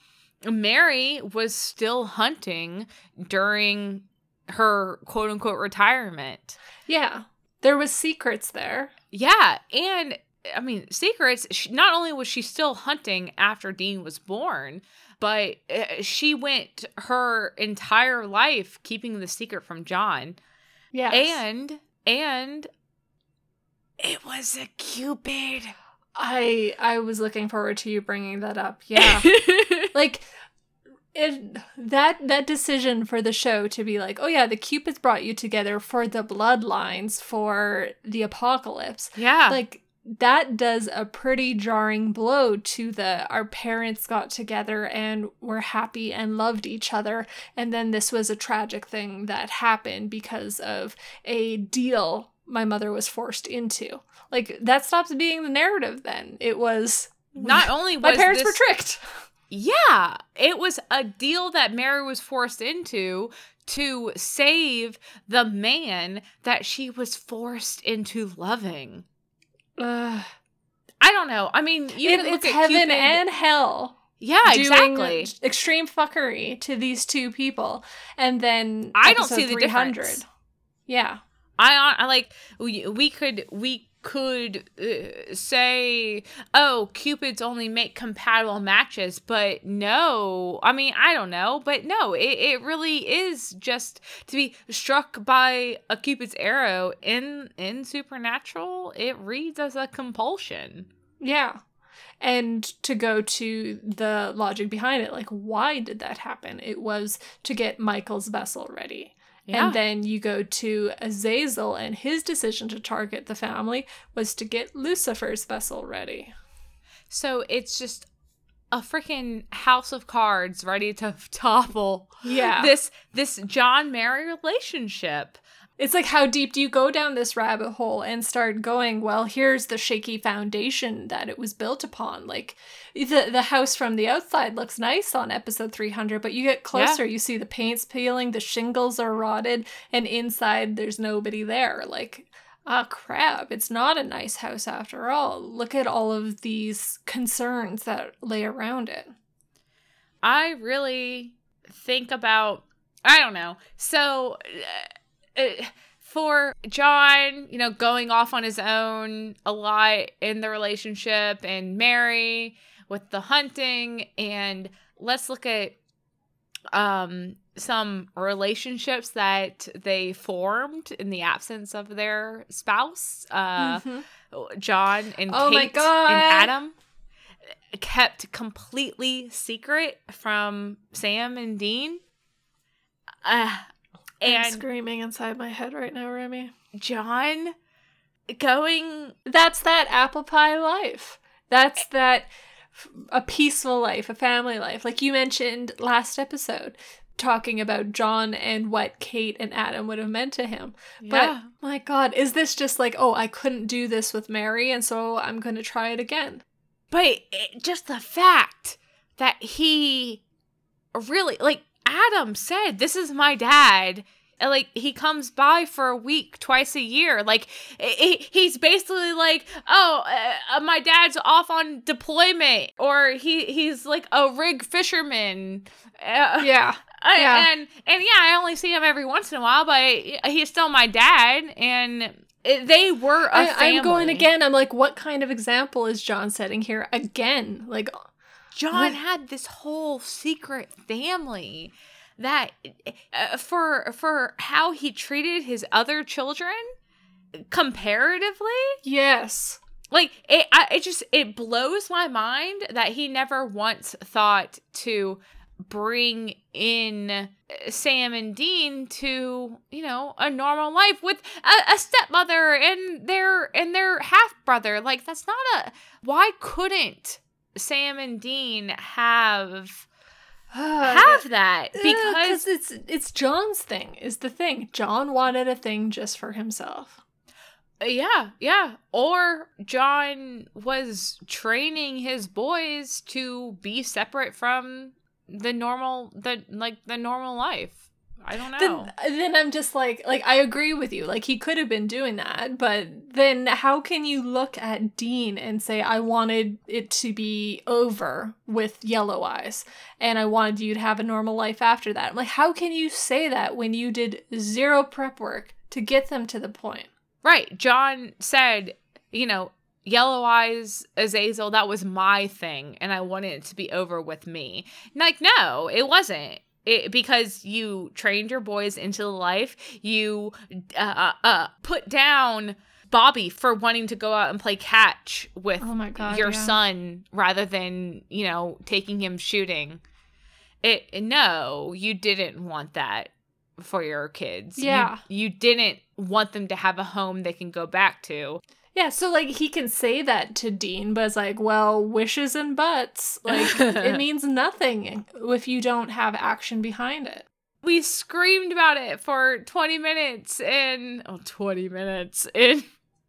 Mary was still hunting during her quote unquote retirement. Yeah. There was secrets there. Yeah, and I mean, secrets, she, not only was she still hunting after Dean was born, but uh, she went her entire life keeping the secret from John. Yeah. And and it was a cupid. I I was looking forward to you bringing that up. Yeah. like it that that decision for the show to be like, "Oh yeah, the cupids brought you together for the bloodlines for the apocalypse." yeah. Like that does a pretty jarring blow to the our parents got together and were happy and loved each other. And then this was a tragic thing that happened because of a deal my mother was forced into. Like that stops being the narrative then. It was not only was my parents this, were tricked. Yeah, it was a deal that Mary was forced into to save the man that she was forced into loving. Ugh. I don't know. I mean, you It- it's at heaven Cupid- and hell yeah, exactly. extreme fuckery to these two people and then I don't see the 300. difference. yeah I, I like we, we could we could uh, say oh cupids only make compatible matches but no i mean i don't know but no it, it really is just to be struck by a cupid's arrow in in supernatural it reads as a compulsion Yeah. And to go to the logic behind it, like, why did that happen? It was to get Michael's vessel ready. Yeah. And then you go to Azazel, and his decision to target the family was to get Lucifer's vessel ready. so it's just a freaking house of cards ready to topple Yeah. this this john mary relationship It's like, how deep do you go down this rabbit hole and start going, well, here's the shaky foundation that it was built upon? Like, the, the house from the outside looks nice on episode 300, but you get closer, you see the paint's peeling, the shingles are rotted, and inside there's nobody there. Like, ah, crap, it's not a nice house after all. Look at all of these concerns that lay around it. I really think about I don't know. So uh, for John, you know, going off on his own a lot in the relationship and Mary with the hunting and let's look at um some relationships that they formed in the absence of their spouse. Uh Mhm. John and Oh my Kate God. and Adam kept completely secret from Sam and Dean. Uh, I'm screaming inside my head right now, Remy. John going That's that apple pie life. That's that a peaceful life, a family life. Like you mentioned last episode, talking about John and what Kate and Adam would have meant to him. yeah. But my God, is this just like, oh, I couldn't do this with Mary, and so I'm going to try it again? But it, just the fact that he really like Adam said, "This is my dad." And, like he comes by for a week twice a year like he, he's basically like oh uh, my dad's off on deployment or he he's like a rig fisherman uh, Yeah. I- Yeah. and and yeah I only see him every once in a while but he's still my dad and they were a I, family. I'm going again. I'm like, what kind of example is John setting here again? Like, John had this whole secret family that uh, for for how he treated his other children comparatively yes. like it I, it just it blows my mind that he never once thought to bring in uh, Sam and Dean to you know a normal life with a, a stepmother and their and their half brother like that's not a why couldn't Sam and Dean have uh, have that uh, because because it's it's John's thing is the thing. John wanted a thing just for himself. yeah yeah or John was training his boys to be separate from the normal the like the normal life I don't know. Then, then I'm just like, like I agree with you. Like he could have been doing that, but then how can you look at Dean and say, I wanted it to be over with Yellow Eyes, and I wanted you to have a normal life after that? I'm Like, how can you say that when you did zero prep work to get them to the point? Right. John said, you know, Yellow Eyes, Azazel, that was my thing, and I wanted it to be over with me. Like, no, it wasn't. It, because you trained your boys into life, you uh, uh, uh, put down Bobby for wanting to go out and play catch with oh God, your yeah. son rather than you know taking him shooting. It no, you didn't want that for your kids. You- Yeah. you didn't want them to have a home they can go back to. Yeah, so like he can say that to Dean, but it's like, well, wishes and buts. Like it means nothing if you don't have action behind it. we screamed about it for 20 minutes in oh 20 minutes in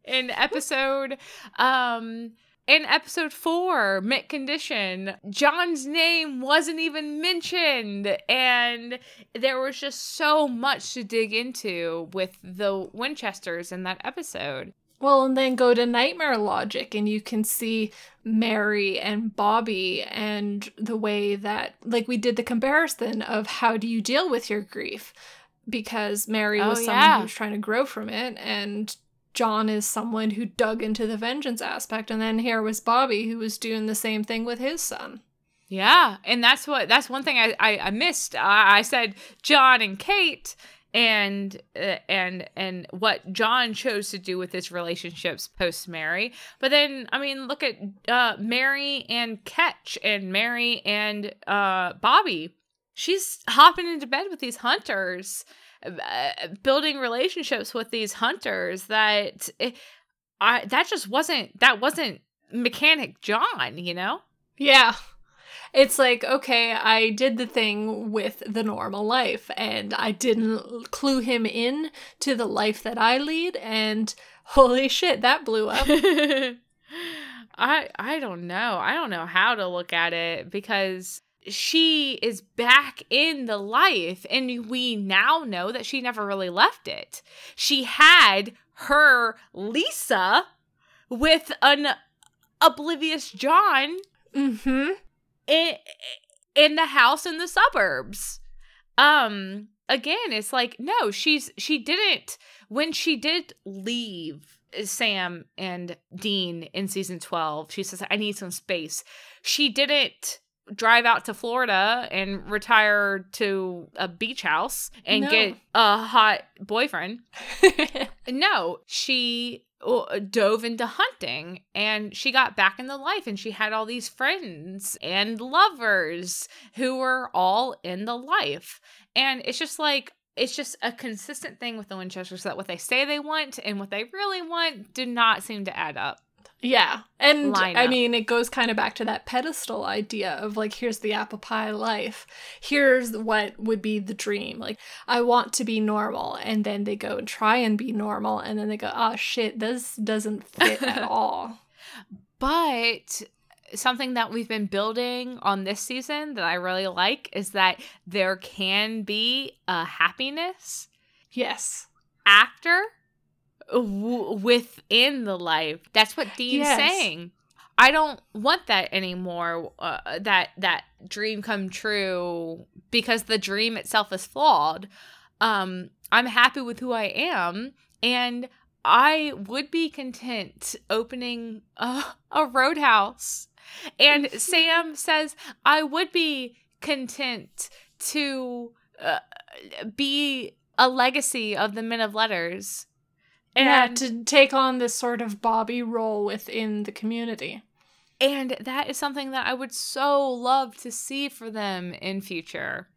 in episode um in episode 4 mint condition john's name wasn't even mentioned and there was just so much to dig into with the winchesters in that episode Well, and then go to Nightmare Logic, and you can see Mary and Bobby and the way that, like, we did the comparison of how do you deal with your grief? Because Mary Oh, was someone yeah. who was trying to grow from it, and John is someone who dug into the vengeance aspect. And then here was Bobby, who was doing the same thing with his son. Yeah, and that's what that's one thing I I, I missed. I, I said John and Kate, and uh, and and what John chose to do with his relationships post Mary. But then I mean, look at uh, Mary and Ketch, and Mary and uh, Bobby. She's hopping into bed with these hunters, uh, building relationships with these hunters. That eh, I that just wasn't that wasn't mechanic John. You know. Yeah. It's like, okay, I did the thing with the normal life and I didn't clue him in to the life that I lead and holy shit, that blew up. I I don't know. I don't know how to look at it because she is back in the life and we now know that she never really left it. She had her Lisa with an oblivious John mhm. In in the house in the suburbs. Um again, it's like no, she's she didn't when she did leave Sam and Dean in season 12. She says I need some space. She didn't drive out to Florida and retire to a beach house and No. get a hot boyfriend. No, she dove into hunting and she got back in the life and she had all these friends and lovers who were all in the life. And it's just like, it's just a consistent thing with the Winchesters that what they say they want and what they really want do not seem to add up. Yeah. And I mean, it goes kind of back to that pedestal idea of like, here's the apple pie life. Here's what would be the dream. Like, I want to be normal. And then they go and try and be normal. And then they go, oh shit, this doesn't fit at all. But something that we've been building on this season that I really like is that there can be a happiness Yes. actor w- within the life. That's what Dean's Yes. saying. I don't want that anymore. Uh, that that dream come true because the dream itself is flawed. Um, I'm happy with who I am, and I would be content opening a, a roadhouse. And Sam says I would be content to uh, be a legacy of the Men of Letters. Yeah, to take on this sort of Bobby role within the community. and that is something that I would so love to see for them in future.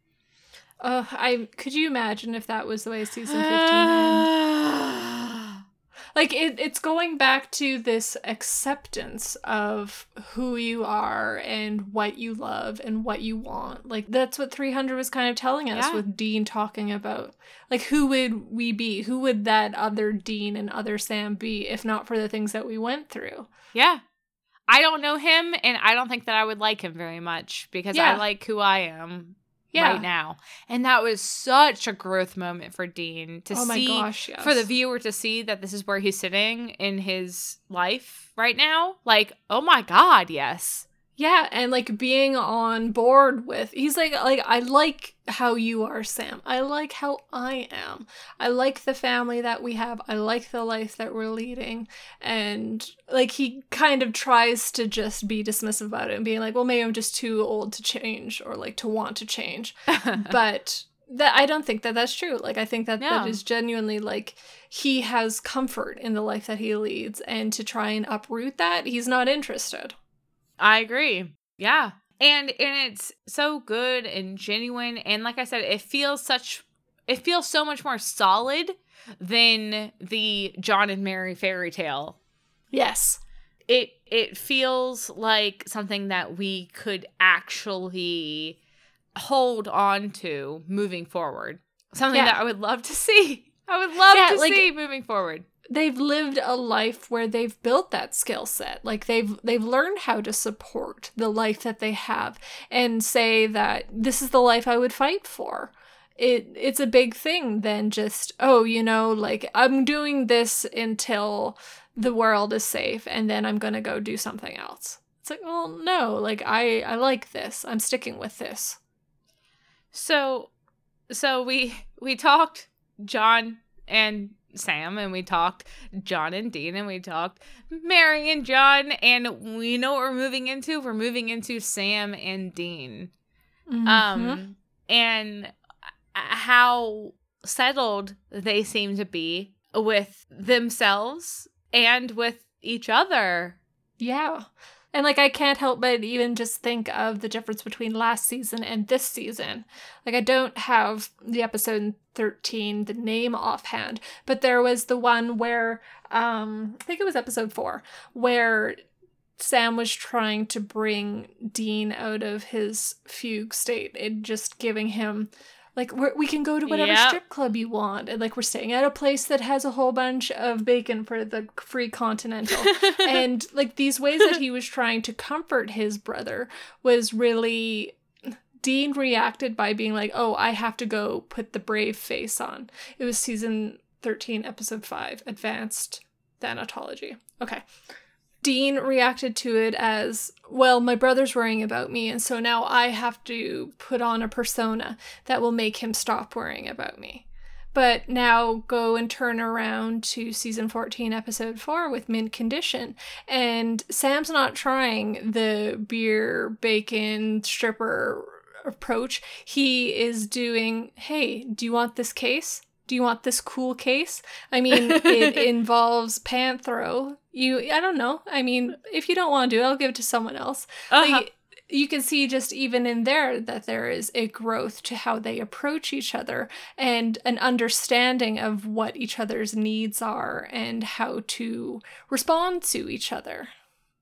Uh, I could you imagine if that was the way season fifteen? Like it, it's going back to this acceptance of who you are and what you love and what you want. Like that's what 300 was kind of telling us Yeah. with Dean talking about. Like who would we be? Who would that other Dean and other Sam be if not for the things that we went through? yeah. I don't know him and I don't think that I would like him very much because Yeah. I like who I am. Yeah. right now. And that was such a growth moment for Dean to oh see gosh, yes. for the viewer to see that this is where he's sitting in his life right now. Like, oh my god, yes. Yeah, and like being on board with he's like like I like how you are, Sam. I like how I am. I like the family that we have. I like the life that we're leading. And like he kind of tries to just be dismissive about it and being like, well, maybe I'm just too old to change or like to want to change. but that I don't think that that's true. Like I think that that is genuinely like he has comfort in the life that he leads and to try and uproot that, he's not interested. I agree. Yeah. And and it's so good and genuine and like I said it feels such it feels so much more solid than the John and Mary fairy tale. Yes. It it feels like something that we could actually hold on to moving forward. Something yeah. that I would love to see. I would love yeah, to like, see moving forward they've lived a life where they've built that skill set. Like they've they've learned how to support the life that they have and say that this is the life I would fight for. It it's a big thing than just oh you know like I'm doing this until the world is safe and then I'm going to go do something else. It's like well no like I I like this. I'm sticking with this. So so we we talked John and Sam and we talked John and Dean and we talked Mary and John and we know what we're moving into. We're moving into Sam and Dean. Mm-hmm. Um and how settled they seem to be with themselves and with each other. Yeah. And like I can't help but even just think of the difference between last season and this season. Like I don't have the episode 13 the name offhand, but there was the one where um I think it was episode 4 where Sam was trying to bring Dean out of his fugue state and just giving him like we're, we can go to whatever yep. strip club you want and like we're staying at a place that has a whole bunch of bacon for the free continental. And like these ways that he was trying to comfort his brother was really dean reacted by being like oh i have to go put the brave face on. It was season 13 episode 5 advanced thanatology. Okay Dean reacted to it as, well, my brother's worrying about me, and so now I have to put on a persona that will make him stop worrying about me. But now go and turn around to season 14, episode 4 with Mint Condition. And Sam's not trying the beer, bacon, stripper approach. He is doing, hey, do you want this case? Do you want this cool case? I mean, it involves panthro. You, I don't know. I mean, if you don't want to do it, I'll give it to someone else. Uh-huh. Like, you can see just even in there that there is a growth to how they approach each other and an understanding of what each other's needs are and how to respond to each other.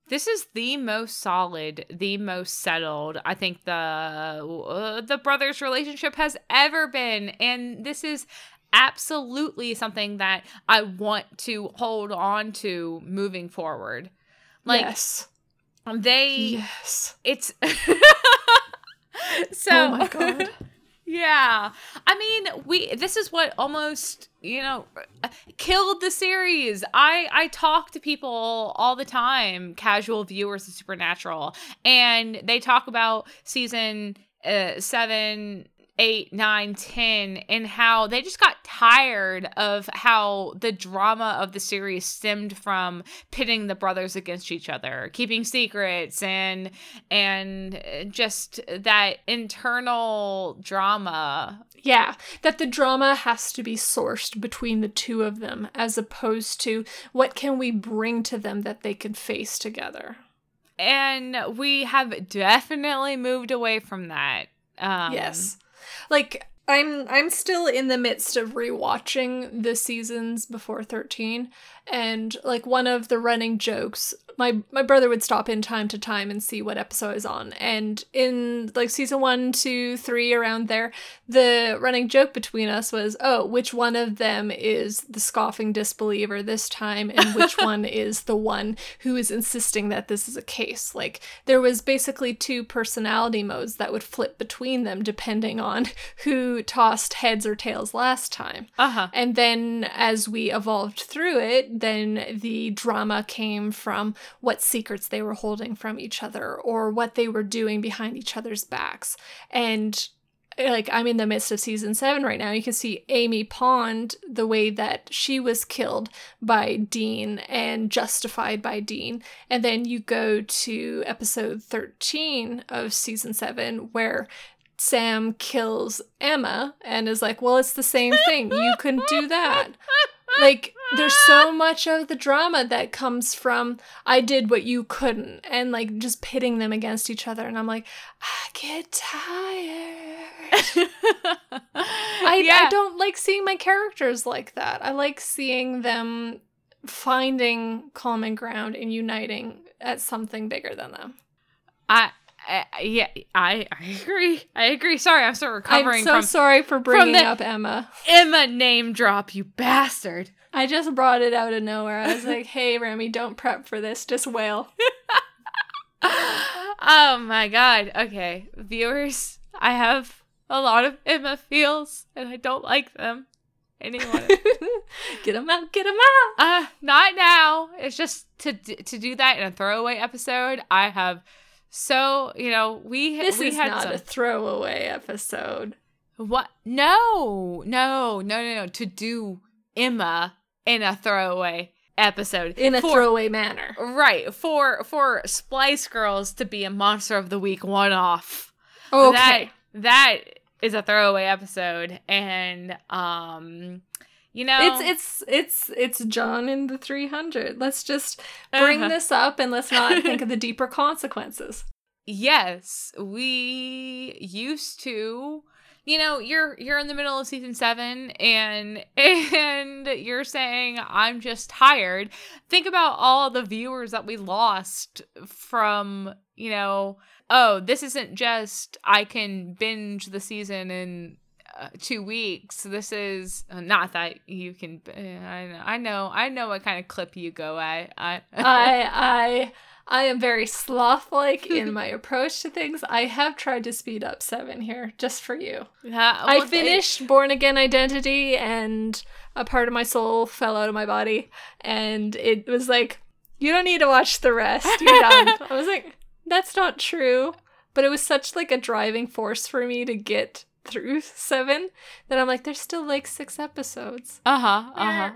This is the most solid, the most settled I think the uh, the brothers relationship has ever been and this is absolutely something that I want to hold on to moving forward. Like yes. they Yes. It's so Oh my god. Yeah. I mean, we this is what almost, you know, killed the series. I I talk to people all the time, casual viewers of Supernatural, and they talk about season uh, 7 eight, nine, ten, and how they just got tired of how the drama of the series stemmed from pitting the brothers against each other, keeping secrets, and and just that internal drama. Yeah, that the drama has to be sourced between the two of them, as opposed to what can we bring to them that they can face together. And we have definitely moved away from that. Um, yes like I'm I'm still in the midst of rewatching the seasons before 13 and like one of the running jokes my my brother would stop in time to time and see what episode I was on. And in like season one, two, three, around there, the running joke between us was, oh, which one of them is the scoffing disbeliever this time, and which one is the one who is insisting that this is a case. Like there was basically two personality modes that would flip between them depending on who tossed heads or tails last time. Uh-huh. And then as we evolved through it, then the drama came from what secrets they were holding from each other or what they were doing behind each other's backs. And like I'm in the midst of season seven right now. You can see Amy Pond, the way that she was killed by Dean and justified by Dean. And then you go to episode 13 of season seven, where Sam kills Emma and is like, Well, it's the same thing. You can do that. like there's so much of the drama that comes from I did what you couldn't and like just pitting them against each other and I'm like I get tired. I yeah. I don't like seeing my characters like that. I like seeing them finding common ground and uniting at something bigger than them. I yeah, I I agree. I agree. Sorry, I'm still recovering. I'm so from, sorry for bringing up Emma. Emma name drop, you bastard. I just brought it out of nowhere. I was like, "Hey, Remy, don't prep for this. Just wail." oh my god. Okay, viewers, I have a lot of Emma feels, and I don't like them. Anyone? get them out! Get them out! Uh, not now. It's just to to do that in a throwaway episode. I have so you know we this we is had not some... a throwaway episode. What? No, no, no, no, no. To do Emma in a throwaway episode in a for, throwaway manner, right? For for Slice Girls to be a Monster of the Week one off. Oh, okay, that that is a throwaway episode, and um you know, it's it's it's it's John in the 300. Let's just bring uh-huh. this up and let's not think of the deeper consequences. Yes, we used to you know, you're you're in the middle of season 7 and and you're saying I'm just tired. Think about all the viewers that we lost from, you know, oh, this isn't just I can binge the season in uh, two weeks. This is uh, not that you can. Uh, I know. I know. I know what kind of clip you go at. I. I. I. I am very sloth like in my approach to things. I have tried to speed up seven here just for you. Well, I finished Born Again Identity and a part of my soul fell out of my body. And it was like, you don't need to watch the rest. You're done. I was like, that's not true. But it was such like a driving force for me to get through seven that I'm like, there's still like six episodes. Uh huh. Uh huh.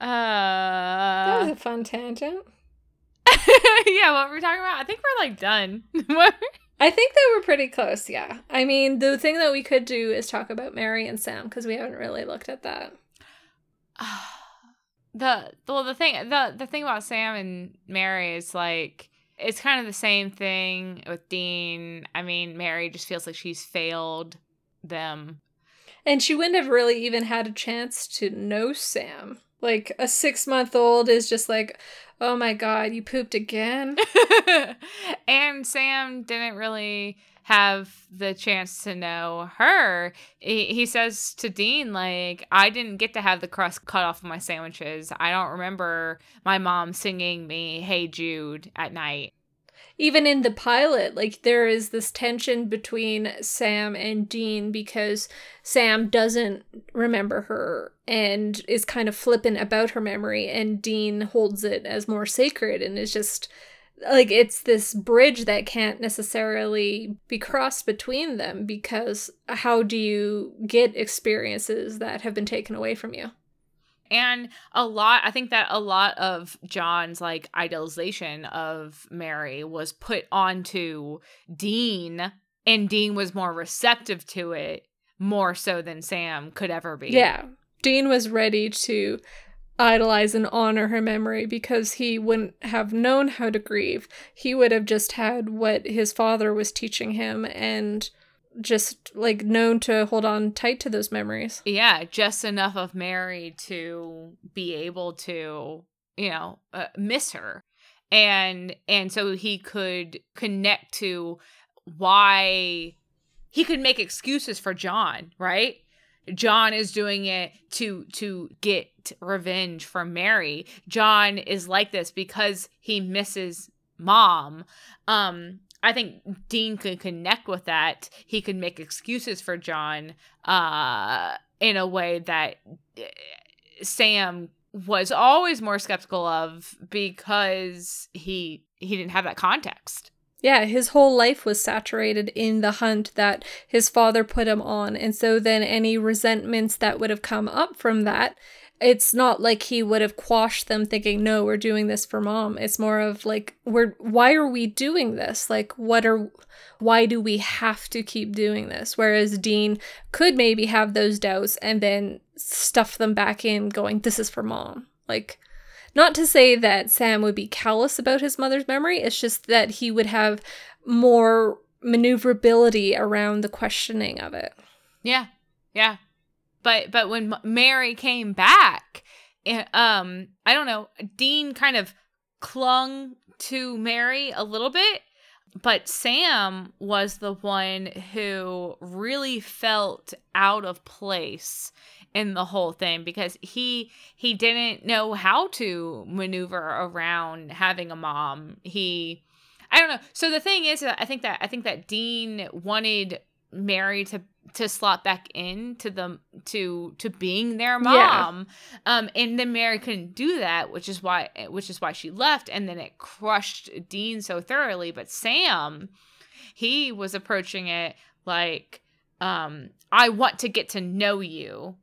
Uh, that was a fun tangent. yeah, what were we talking about? I think we're like done. I think that we're pretty close, yeah. I mean, the thing that we could do is talk about Mary and Sam because we haven't really looked at that. the well, the thing the the thing about Sam and Mary is like it's kind of the same thing with Dean. I mean, Mary just feels like she's failed them. And she wouldn't have really even had a chance to know Sam. Like a six month old is just like, oh my god, you pooped again. and Sam didn't really have the chance to know her. He, he says to Dean, like, I didn't get to have the crust cut off of my sandwiches. I don't remember my mom singing me Hey Jude at night even in the pilot, like there is this tension between Sam and Dean because Sam doesn't remember her and is kind of flippant about her memory, and Dean holds it as more sacred and is just like it's this bridge that can't necessarily be crossed between them because how do you get experiences that have been taken away from you? and a lot i think that a lot of john's like idealization of mary was put onto dean and dean was more receptive to it more so than sam could ever be yeah dean was ready to idolize and honor her memory because he wouldn't have known how to grieve he would have just had what his father was teaching him and just like known to hold on tight to those memories. Yeah, just enough of Mary to be able to, you know, uh, miss her. And and so he could connect to why he could make excuses for John, right? John is doing it to to get revenge for Mary. John is like this because he misses mom. Um I think Dean could connect with that. He could make excuses for John uh in a way that uh, Sam was always more skeptical of because he he didn't have that context. Yeah, his whole life was saturated in the hunt that his father put him on. And so then any resentments that would have come up from that, it's not like he would have quashed them thinking, no, we're doing this for mom. It's more of like, we're, why are we doing this? Like, what are, why do we have to keep doing this? Whereas Dean could maybe have those doubts and then stuff them back in going, this is for mom. Like, not to say that Sam would be callous about his mother's memory, it's just that he would have more maneuverability around the questioning of it. Yeah. Yeah. But but when Mary came back, eh, um I don't know, Dean kind of clung to Mary a little bit, but Sam was the one who really felt out of place in the whole thing because he he didn't know how to maneuver around having a mom. He I don't know. So the thing is I think that I think that Dean wanted Mary to to slot back in to the to to being their mom yeah. um and then mary couldn't do that which is why which is why she left and then it crushed dean so thoroughly but sam he was approaching it like um i want to get to know you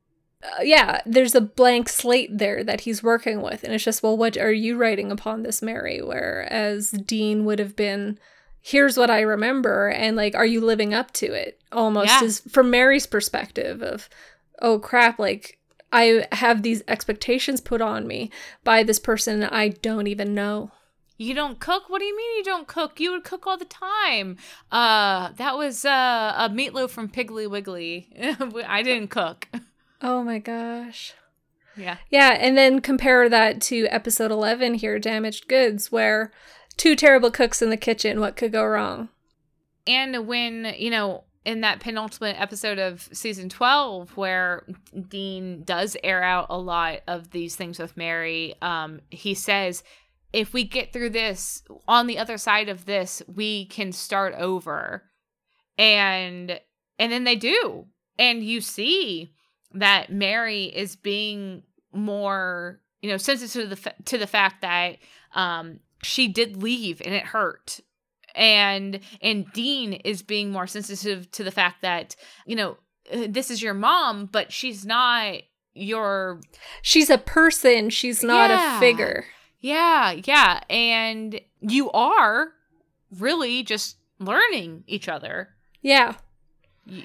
uh, yeah, there's a blank slate there that he's working with. And it's just, well, what are you writing upon this, Mary? Whereas Dean would have been, here's what I remember. And like, are you living up to it? Almost yeah. as from Mary's perspective of, oh crap, like I have these expectations put on me by this person I don't even know. You don't cook? What do you mean you don't cook? You would cook all the time. Uh, that was uh, a meatloaf from Piggly Wiggly. I didn't cook. Oh my gosh. Yeah. Yeah, and then compare that to episode 11 here, Damaged Goods, where two terrible cooks in the kitchen, what could go wrong? And when, you know, in that penultimate episode of season 12 where Dean does air out a lot of these things with Mary, um he says if we get through this on the other side of this, we can start over. And and then they do. And you see that Mary is being more, you know, sensitive to the to the fact that um she did leave and it hurt. And and Dean is being more sensitive to the fact that, you know, uh, this is your mom, but she's not your She's a person, she's not yeah. a figure. Yeah, yeah. And you are really just learning each other. Yeah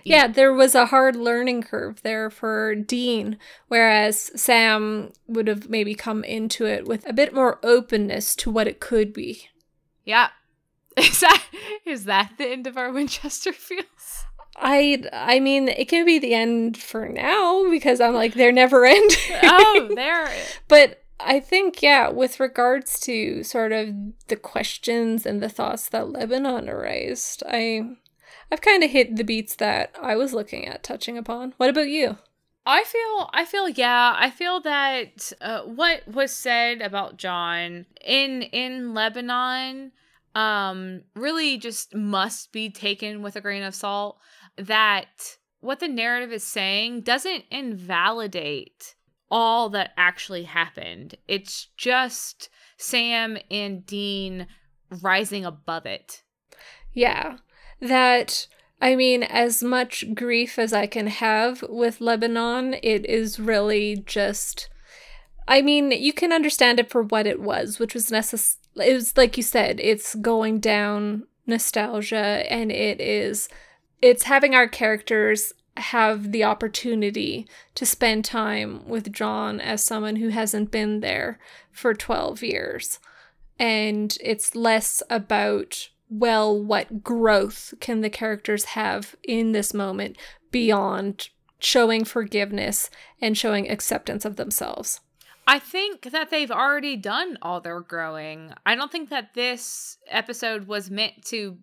yeah, there was a hard learning curve there for Dean, whereas Sam would have maybe come into it with a bit more openness to what it could be. Yeah. Is that is that the end of our Winchester fields? I I mean it can be the end for now because I'm like they're never ending. oh, there. but I think yeah, with regards to sort of the questions and the thoughts that Lebanon raised, I I've kind of hit the beats that I was looking at touching upon. What about you? I feel, I feel, yeah, I feel that uh, what was said about John in in Lebanon, um, really just must be taken with a grain of salt. That what the narrative is saying doesn't invalidate all that actually happened. It's just Sam and Dean rising above it. Yeah that I mean, as much grief as I can have with Lebanon, it is really just. I mean, you can understand it for what it was, which was necessary. It was like you said, it's going down nostalgia, and it is. It's having our characters have the opportunity to spend time with John as someone who hasn't been there for 12 years. And it's less about well, what growth can the characters have in this moment beyond showing forgiveness and showing acceptance of themselves? I think that they've already done all their growing. I don't think that this episode was meant to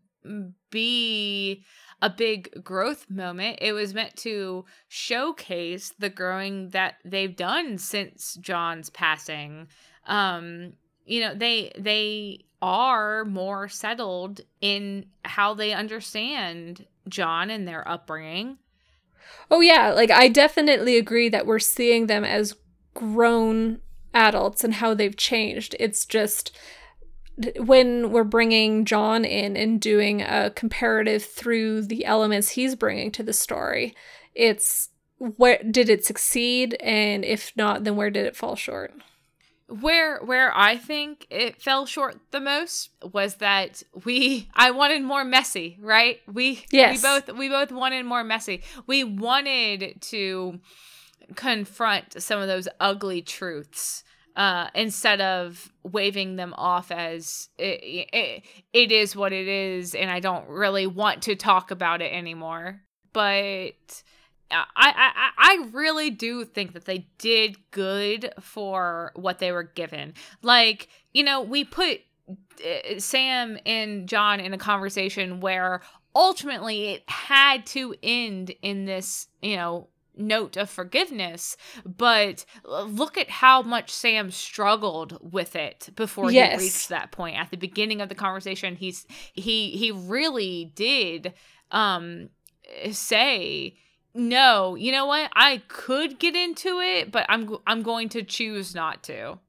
be a big growth moment. It was meant to showcase the growing that they've done since John's passing. Um, you know, they they are more settled in how they understand John and their upbringing. Oh yeah, like I definitely agree that we're seeing them as grown adults and how they've changed. It's just when we're bringing John in and doing a comparative through the elements he's bringing to the story, it's where did it succeed and if not then where did it fall short? Where where I think it fell short the most was that we I wanted more messy, right? We yes. we both we both wanted more messy. We wanted to confront some of those ugly truths uh, instead of waving them off as it, it, it is what it is and I don't really want to talk about it anymore. But I, I I really do think that they did good for what they were given. Like, you know, we put uh, Sam and John in a conversation where ultimately it had to end in this, you know, note of forgiveness, but look at how much Sam struggled with it before yes. he reached that point. At the beginning of the conversation, he's he he really did um say no, you know what? I could get into it, but I'm I'm going to choose not to.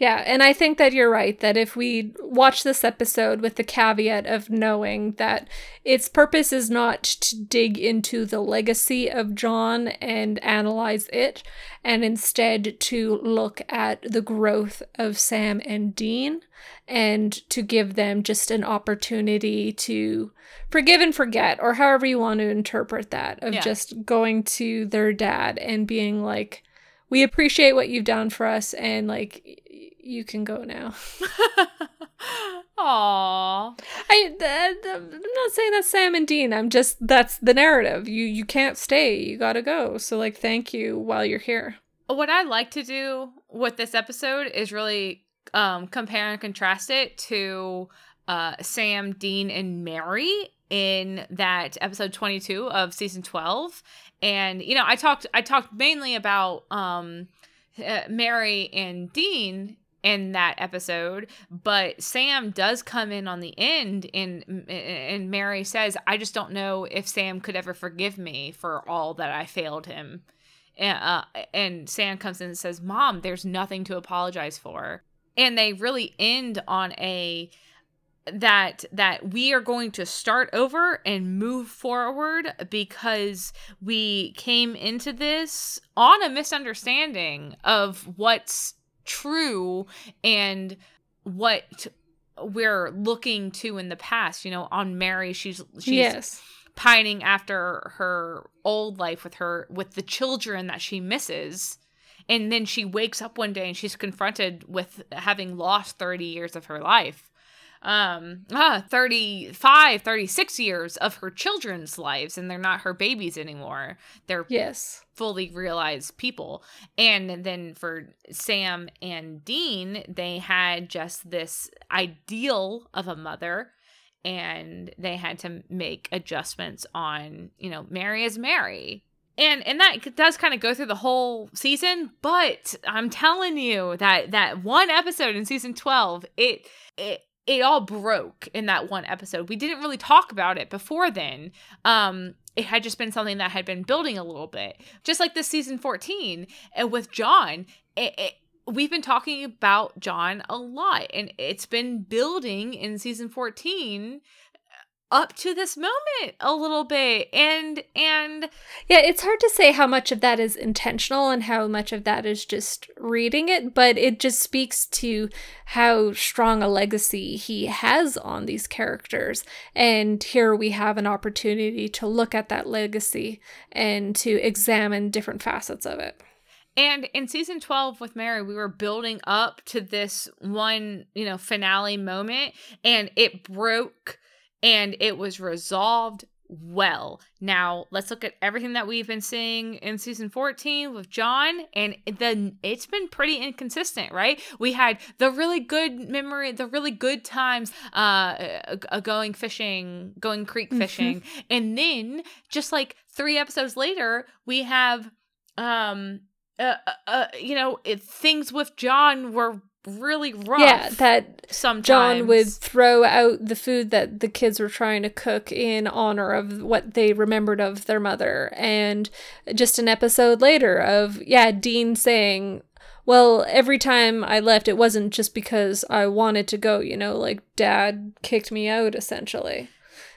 Yeah, and I think that you're right that if we watch this episode with the caveat of knowing that its purpose is not to dig into the legacy of John and analyze it, and instead to look at the growth of Sam and Dean and to give them just an opportunity to forgive and forget, or however you want to interpret that, of yeah. just going to their dad and being like, we appreciate what you've done for us and like you can go now. Aww. I, I'm not saying that's Sam and Dean. I'm just that's the narrative. You you can't stay. You gotta go. So like, thank you while you're here. What I like to do with this episode is really um, compare and contrast it to uh, Sam, Dean, and Mary in that episode 22 of season 12 and you know i talked i talked mainly about um uh, mary and dean in that episode but sam does come in on the end and and mary says i just don't know if sam could ever forgive me for all that i failed him. And, uh, and sam comes in and says mom there's nothing to apologize for. And they really end on a that that we are going to start over and move forward because we came into this on a misunderstanding of what's true and what we're looking to in the past. You know, on Mary, she's she's yes. pining after her old life with her with the children that she misses. And then she wakes up one day and she's confronted with having lost 30 years of her life um ah 35 36 years of her children's lives and they're not her babies anymore. They're yes. fully realized people. And then for sam and dean they had just this ideal of a mother and they had to make adjustments on you know mary is mary. And and that does kind of go through the whole season but i'm telling you that that one episode in season 12 it it it all broke in that one episode. We didn't really talk about it before then. Um, it had just been something that had been building a little bit, just like this season 14 and with John. It, it, we've been talking about John a lot, and it's been building in season 14 up to this moment a little bit and and yeah it's hard to say how much of that is intentional and how much of that is just reading it but it just speaks to how strong a legacy he has on these characters. And here we have an opportunity to look at that legacy and to examine different facets of it. And in season 12 with Mary, we were building up to this one, you know, finale moment and it broke and it was resolved well. Now, let's look at everything that we've been seeing in season 14 with John and then it's been pretty inconsistent, right? We had the really good memory, the really good times uh, uh going fishing, going creek mm-hmm. fishing, mm-hmm. and then just like 3 episodes later, we have um uh, uh, uh you know, it, things with John were really rough. Yeah, that sometimes John would throw out the food that the kids were trying to cook in honor of what they remembered of their mother. And just an episode later of yeah, Dean saying, "Well, every time I left it wasn't just because I wanted to go, you know, like dad kicked me out essentially."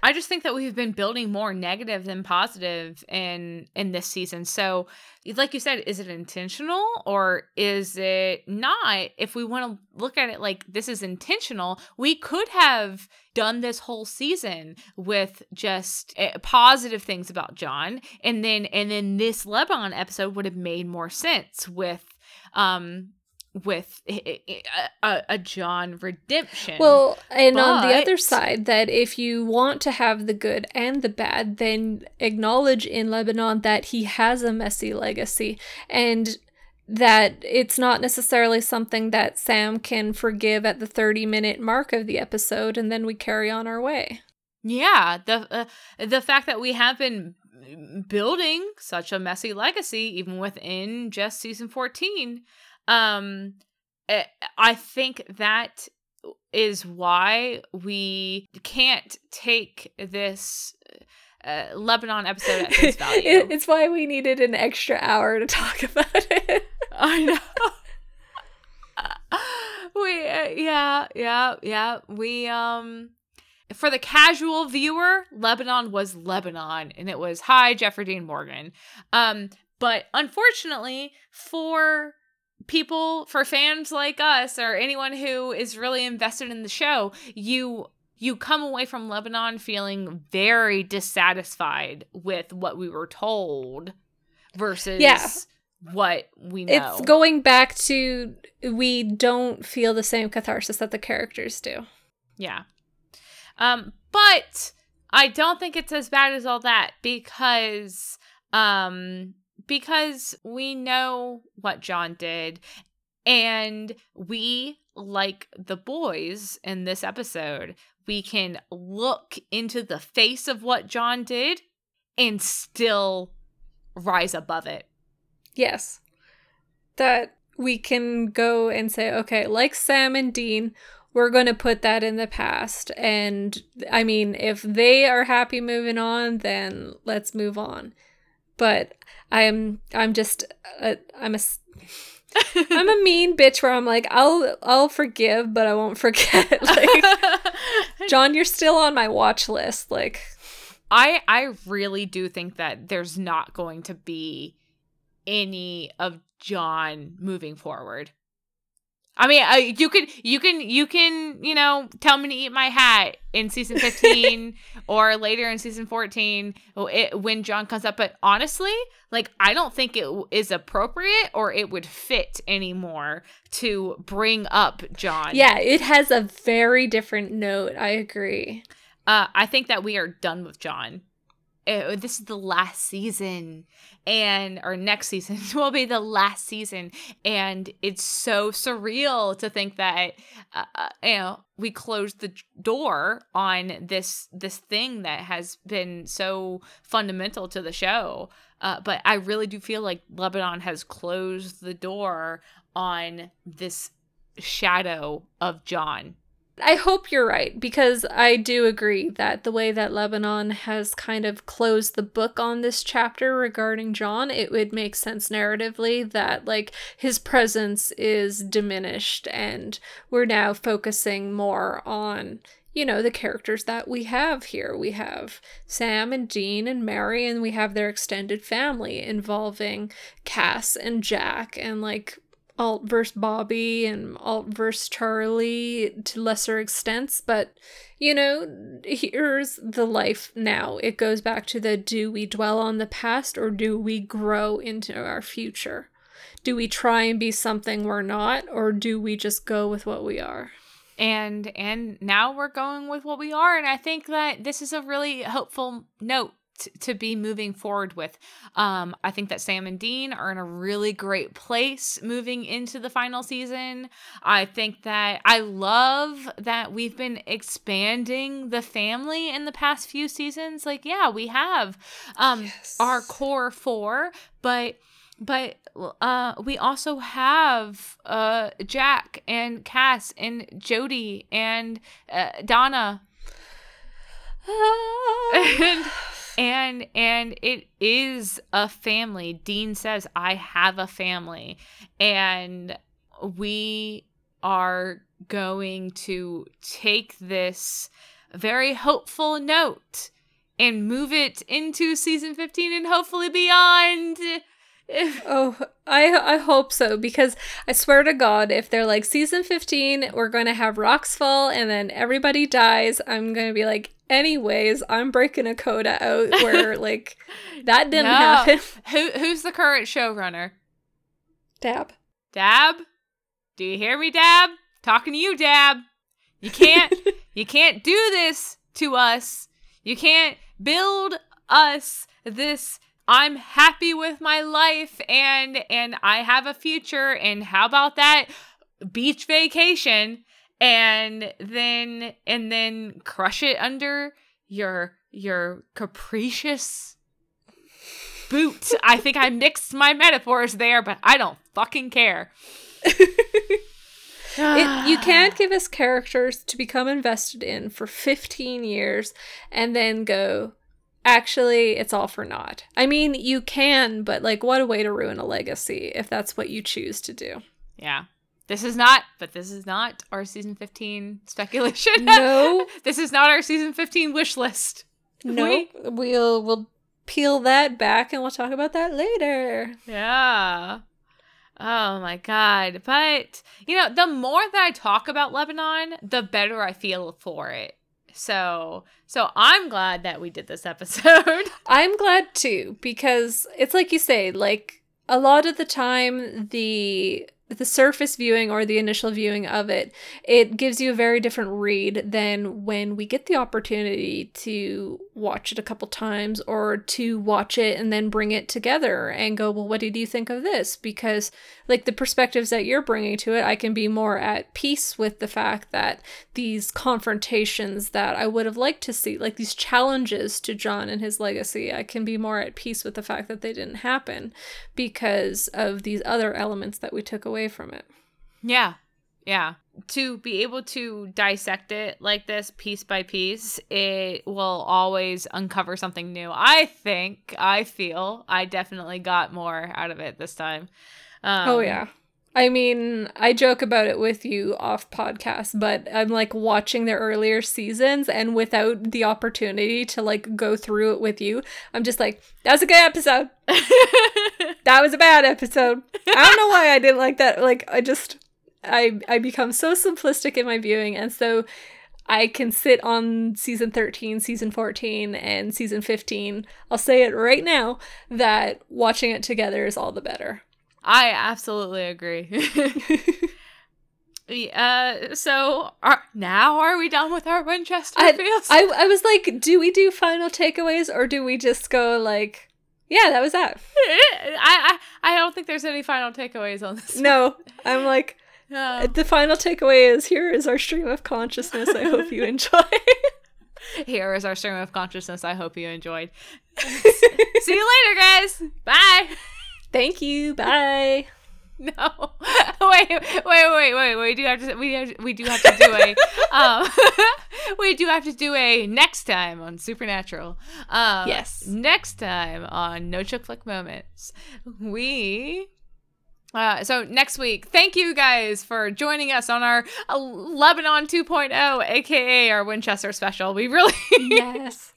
I just think that we've been building more negative than positive in in this season. So, like you said, is it intentional or is it not? If we want to look at it like this is intentional, we could have done this whole season with just uh, positive things about John, and then and then this Lebanon episode would have made more sense with um with a, a, John redemption. Well, and but... on the other side, that if you want to have the good and the bad, then acknowledge in Lebanon that he has a messy legacy and that it's not necessarily something that Sam can forgive at the 30 minute mark of the episode and then we carry on our way. Yeah, the uh, the fact that we have been building such a messy legacy even within just season 14 um, eh, I think that is why we can't take this uh, Lebanon episode at face value. it's why we needed an extra hour to talk about it. I know. we uh, yeah yeah yeah we um for the casual viewer lebanon was lebanon and it was hi jeffrey dean morgan um but unfortunately for people for fans like us or anyone who is really invested in the show you you come away from lebanon feeling very dissatisfied with what we were told versus yeah. what we know. it's going back to we don't feel the same catharsis that the characters do. Yeah. Um but i don't think it's as bad as all that because um because we know what John did and we like the boys in this episode we can look into the face of what John did and still rise above it. Yes. That we can go and say, okay, like Sam and Dean, we're going to put that in the past. And I mean, if they are happy moving on, then let's move on. But I'm I'm just a, I'm a I'm a mean bitch where I'm like I'll I'll forgive but I won't forget. like John, you're still on my watch list. Like I I really do think that there's not going to be any of John moving forward. I mean, uh, you could, you can, you can, you know, tell me to eat my hat in season fifteen or later in season fourteen it, when John comes up. But honestly, like, I don't think it is appropriate or it would fit anymore to bring up John. Yeah, it has a very different note. I agree. Uh, I think that we are done with John uh, this is the last season and our next season will be the last season. And it's so surreal to think that uh, uh, you know we closed the door on this this thing that has been so fundamental to the show. Uh, but i really do feel like lebanon has closed the door on this shadow of john I hope you're right because I do agree that the way that Lebanon has kind of closed the book on this chapter regarding John, it would make sense narratively that like his presence is diminished and we're now focusing more on you know, the characters that we have here. We have Sam and Dean and Mary, and we have their extended family involving Cas and Jack and like alt verse Bobby and alt verse Charlie to lesser extents, but you know, here's the life now. It goes back to the do we dwell on the past or do we grow into our future? Do we try and be something we're not or do we just go with what we are? and and now we're going with what we are and i think that this is a really hopeful note to be moving forward with. Um, I think that Sam and Dean are in a really great place moving into the final season. I think that I love that we've been expanding the family in the past few seasons. Like, yeah, we have um, yes. our core four, but but uh, we also have uh, Jack and Cas and Jody and uh, Donna. and and and it is a family. Dean says, "I have a family." And we are going to take this very hopeful note and move it into season 15 and hopefully beyond oh, I I hope so because I swear to God, if they're like season fifteen, we're going to have rocks fall and then everybody dies. I'm going to be like, anyways, I'm breaking a coda out where like that didn't no. happen. Who who's the current showrunner? Dabb. Dabb. Do you hear me, Dabb? Talking to you, Dabb. You can't you can't do this to us. You can't build us this I'm happy with my life and and I have a future and how about that beach vacation and then and then crush it under your your capricious boot. I think I mixed my metaphors there, but I don't fucking care. it, you can't give us characters to become invested in for 15 years and then go, actually it's all for naught. I mean, you can, but like what a way to ruin a legacy if that's what you choose to do. Yeah. This is not, but this is not our season 15 speculation. No. this is not our season 15 wish list. No. We? We'll we'll peel that back and we'll talk about that later. Yeah. Oh my god. But, you know, the more that I talk about Lebanon, the better I feel for it. So, so I'm glad that we did this episode. I'm glad too because it's like you say, like a lot of the time the the surface viewing or the initial viewing of it, it gives you a very different read than when we get the opportunity to watch it a couple times or to watch it and then bring it together and go, well, what did you think of this? Because, like, the perspectives that you're bringing to it, I can be more at peace with the fact that these confrontations that I would have liked to see, like these challenges to John and his legacy, I can be more at peace with the fact that they didn't happen because of these other elements that we took away from it. Yeah. Yeah. To be able to dissect it like this piece by piece, it will always uncover something new. I think, I feel, I definitely got more out of it this time. Um, oh, yeah. I mean, I joke about it with you off podcast, but I'm like watching the earlier seasons and without the opportunity to like go through it with you, I'm just like, that was a good episode. that was a bad episode. I don't know why I didn't like that. Like I just I I become so simplistic in my viewing and so I can sit on season 13, season 14, and season 15. I'll say it right now that watching it together is all the better. I absolutely agree. uh, so are, now are we done with our Winchester I, I, I was like, do we do final takeaways or do we just go like, yeah, that was that. I, I I don't think there's any final takeaways on this. No, I'm like, uh, the final takeaway is here is our stream of consciousness. I hope you enjoy. here is our stream of consciousness. I hope you enjoyed. See you later, guys. Bye. Thank you. Bye. No. wait, wait, wait, wait. We do have to. We have, we do have to do a. um, we do have to do a next time on Supernatural. Um, yes. Next time on No Chick Flick Moments, we uh, so next week, thank you guys for joining us on our Lebanon 2.0, aka our Winchester special. We really yes.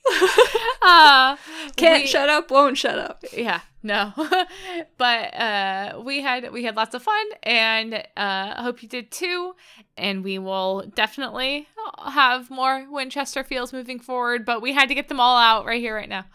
Uh, Can't we, shut up, won't shut up. Yeah, no, but uh, we had we had lots of fun, and uh, I hope you did too. And we will definitely have more Winchester feels moving forward, but we had to get them all out right here, right now.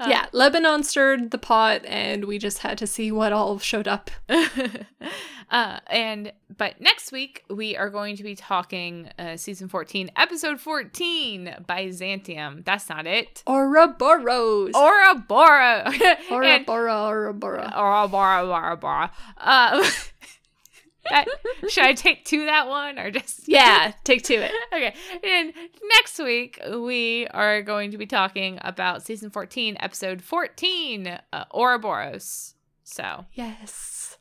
Uh, yeah, Lebanon stirred the pot, and we just had to see what all showed up. Uh, and but next week we are going to be talking uh, season 14, episode 14 Byzantium. That's not it. Ouroboros. Ouroboros. Ouroboros. Ouroboros. Ouroboros. Ouroboros. Uh, that, should I take two that one or just yeah take two it okay and next week we are going to be talking about season 14 episode 14 uh, Ouroboros so yes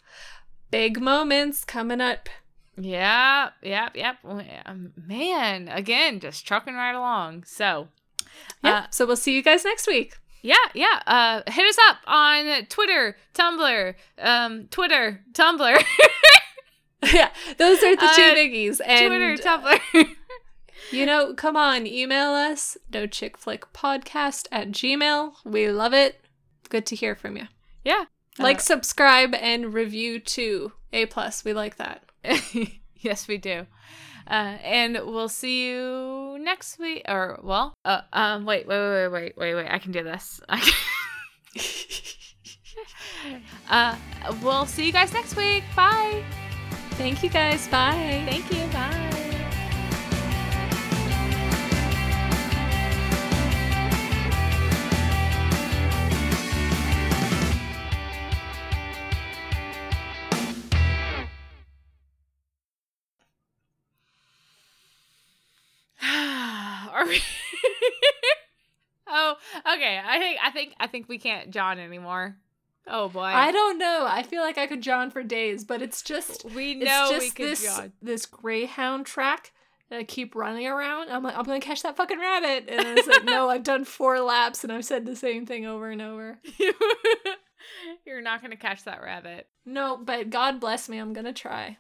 big moments coming up yeah yep yep man again just trucking right along so yeah uh, so we'll see you guys next week yeah, yeah. Uh, hit us up on Twitter, Tumblr, um, Twitter, Tumblr. yeah, those are the two uh, biggies. And Twitter, Tumblr. you know, come on, email us, no chick flick podcast at gmail. We love it. Good to hear from you. Yeah. Like, uh, subscribe, and review too. A plus. We like that. yes, we do. Uh, and we'll see you next week. Or well, uh, um, wait, wait, wait, wait, wait, wait. I can do this. I can. uh, we'll see you guys next week. Bye. Thank you guys. Bye. Thank you. Bye. Are we? oh, okay. I think I think I think we can't John anymore. Oh boy. I don't know. I feel like I could John for days, but it's just we know just we could this, John. This greyhound track that I keep running around. I'm like, I'm gonna catch that fucking rabbit. And I was like, no, I've done four laps and I've said the same thing over and over. You're not gonna catch that rabbit. No, but God bless me, I'm gonna try.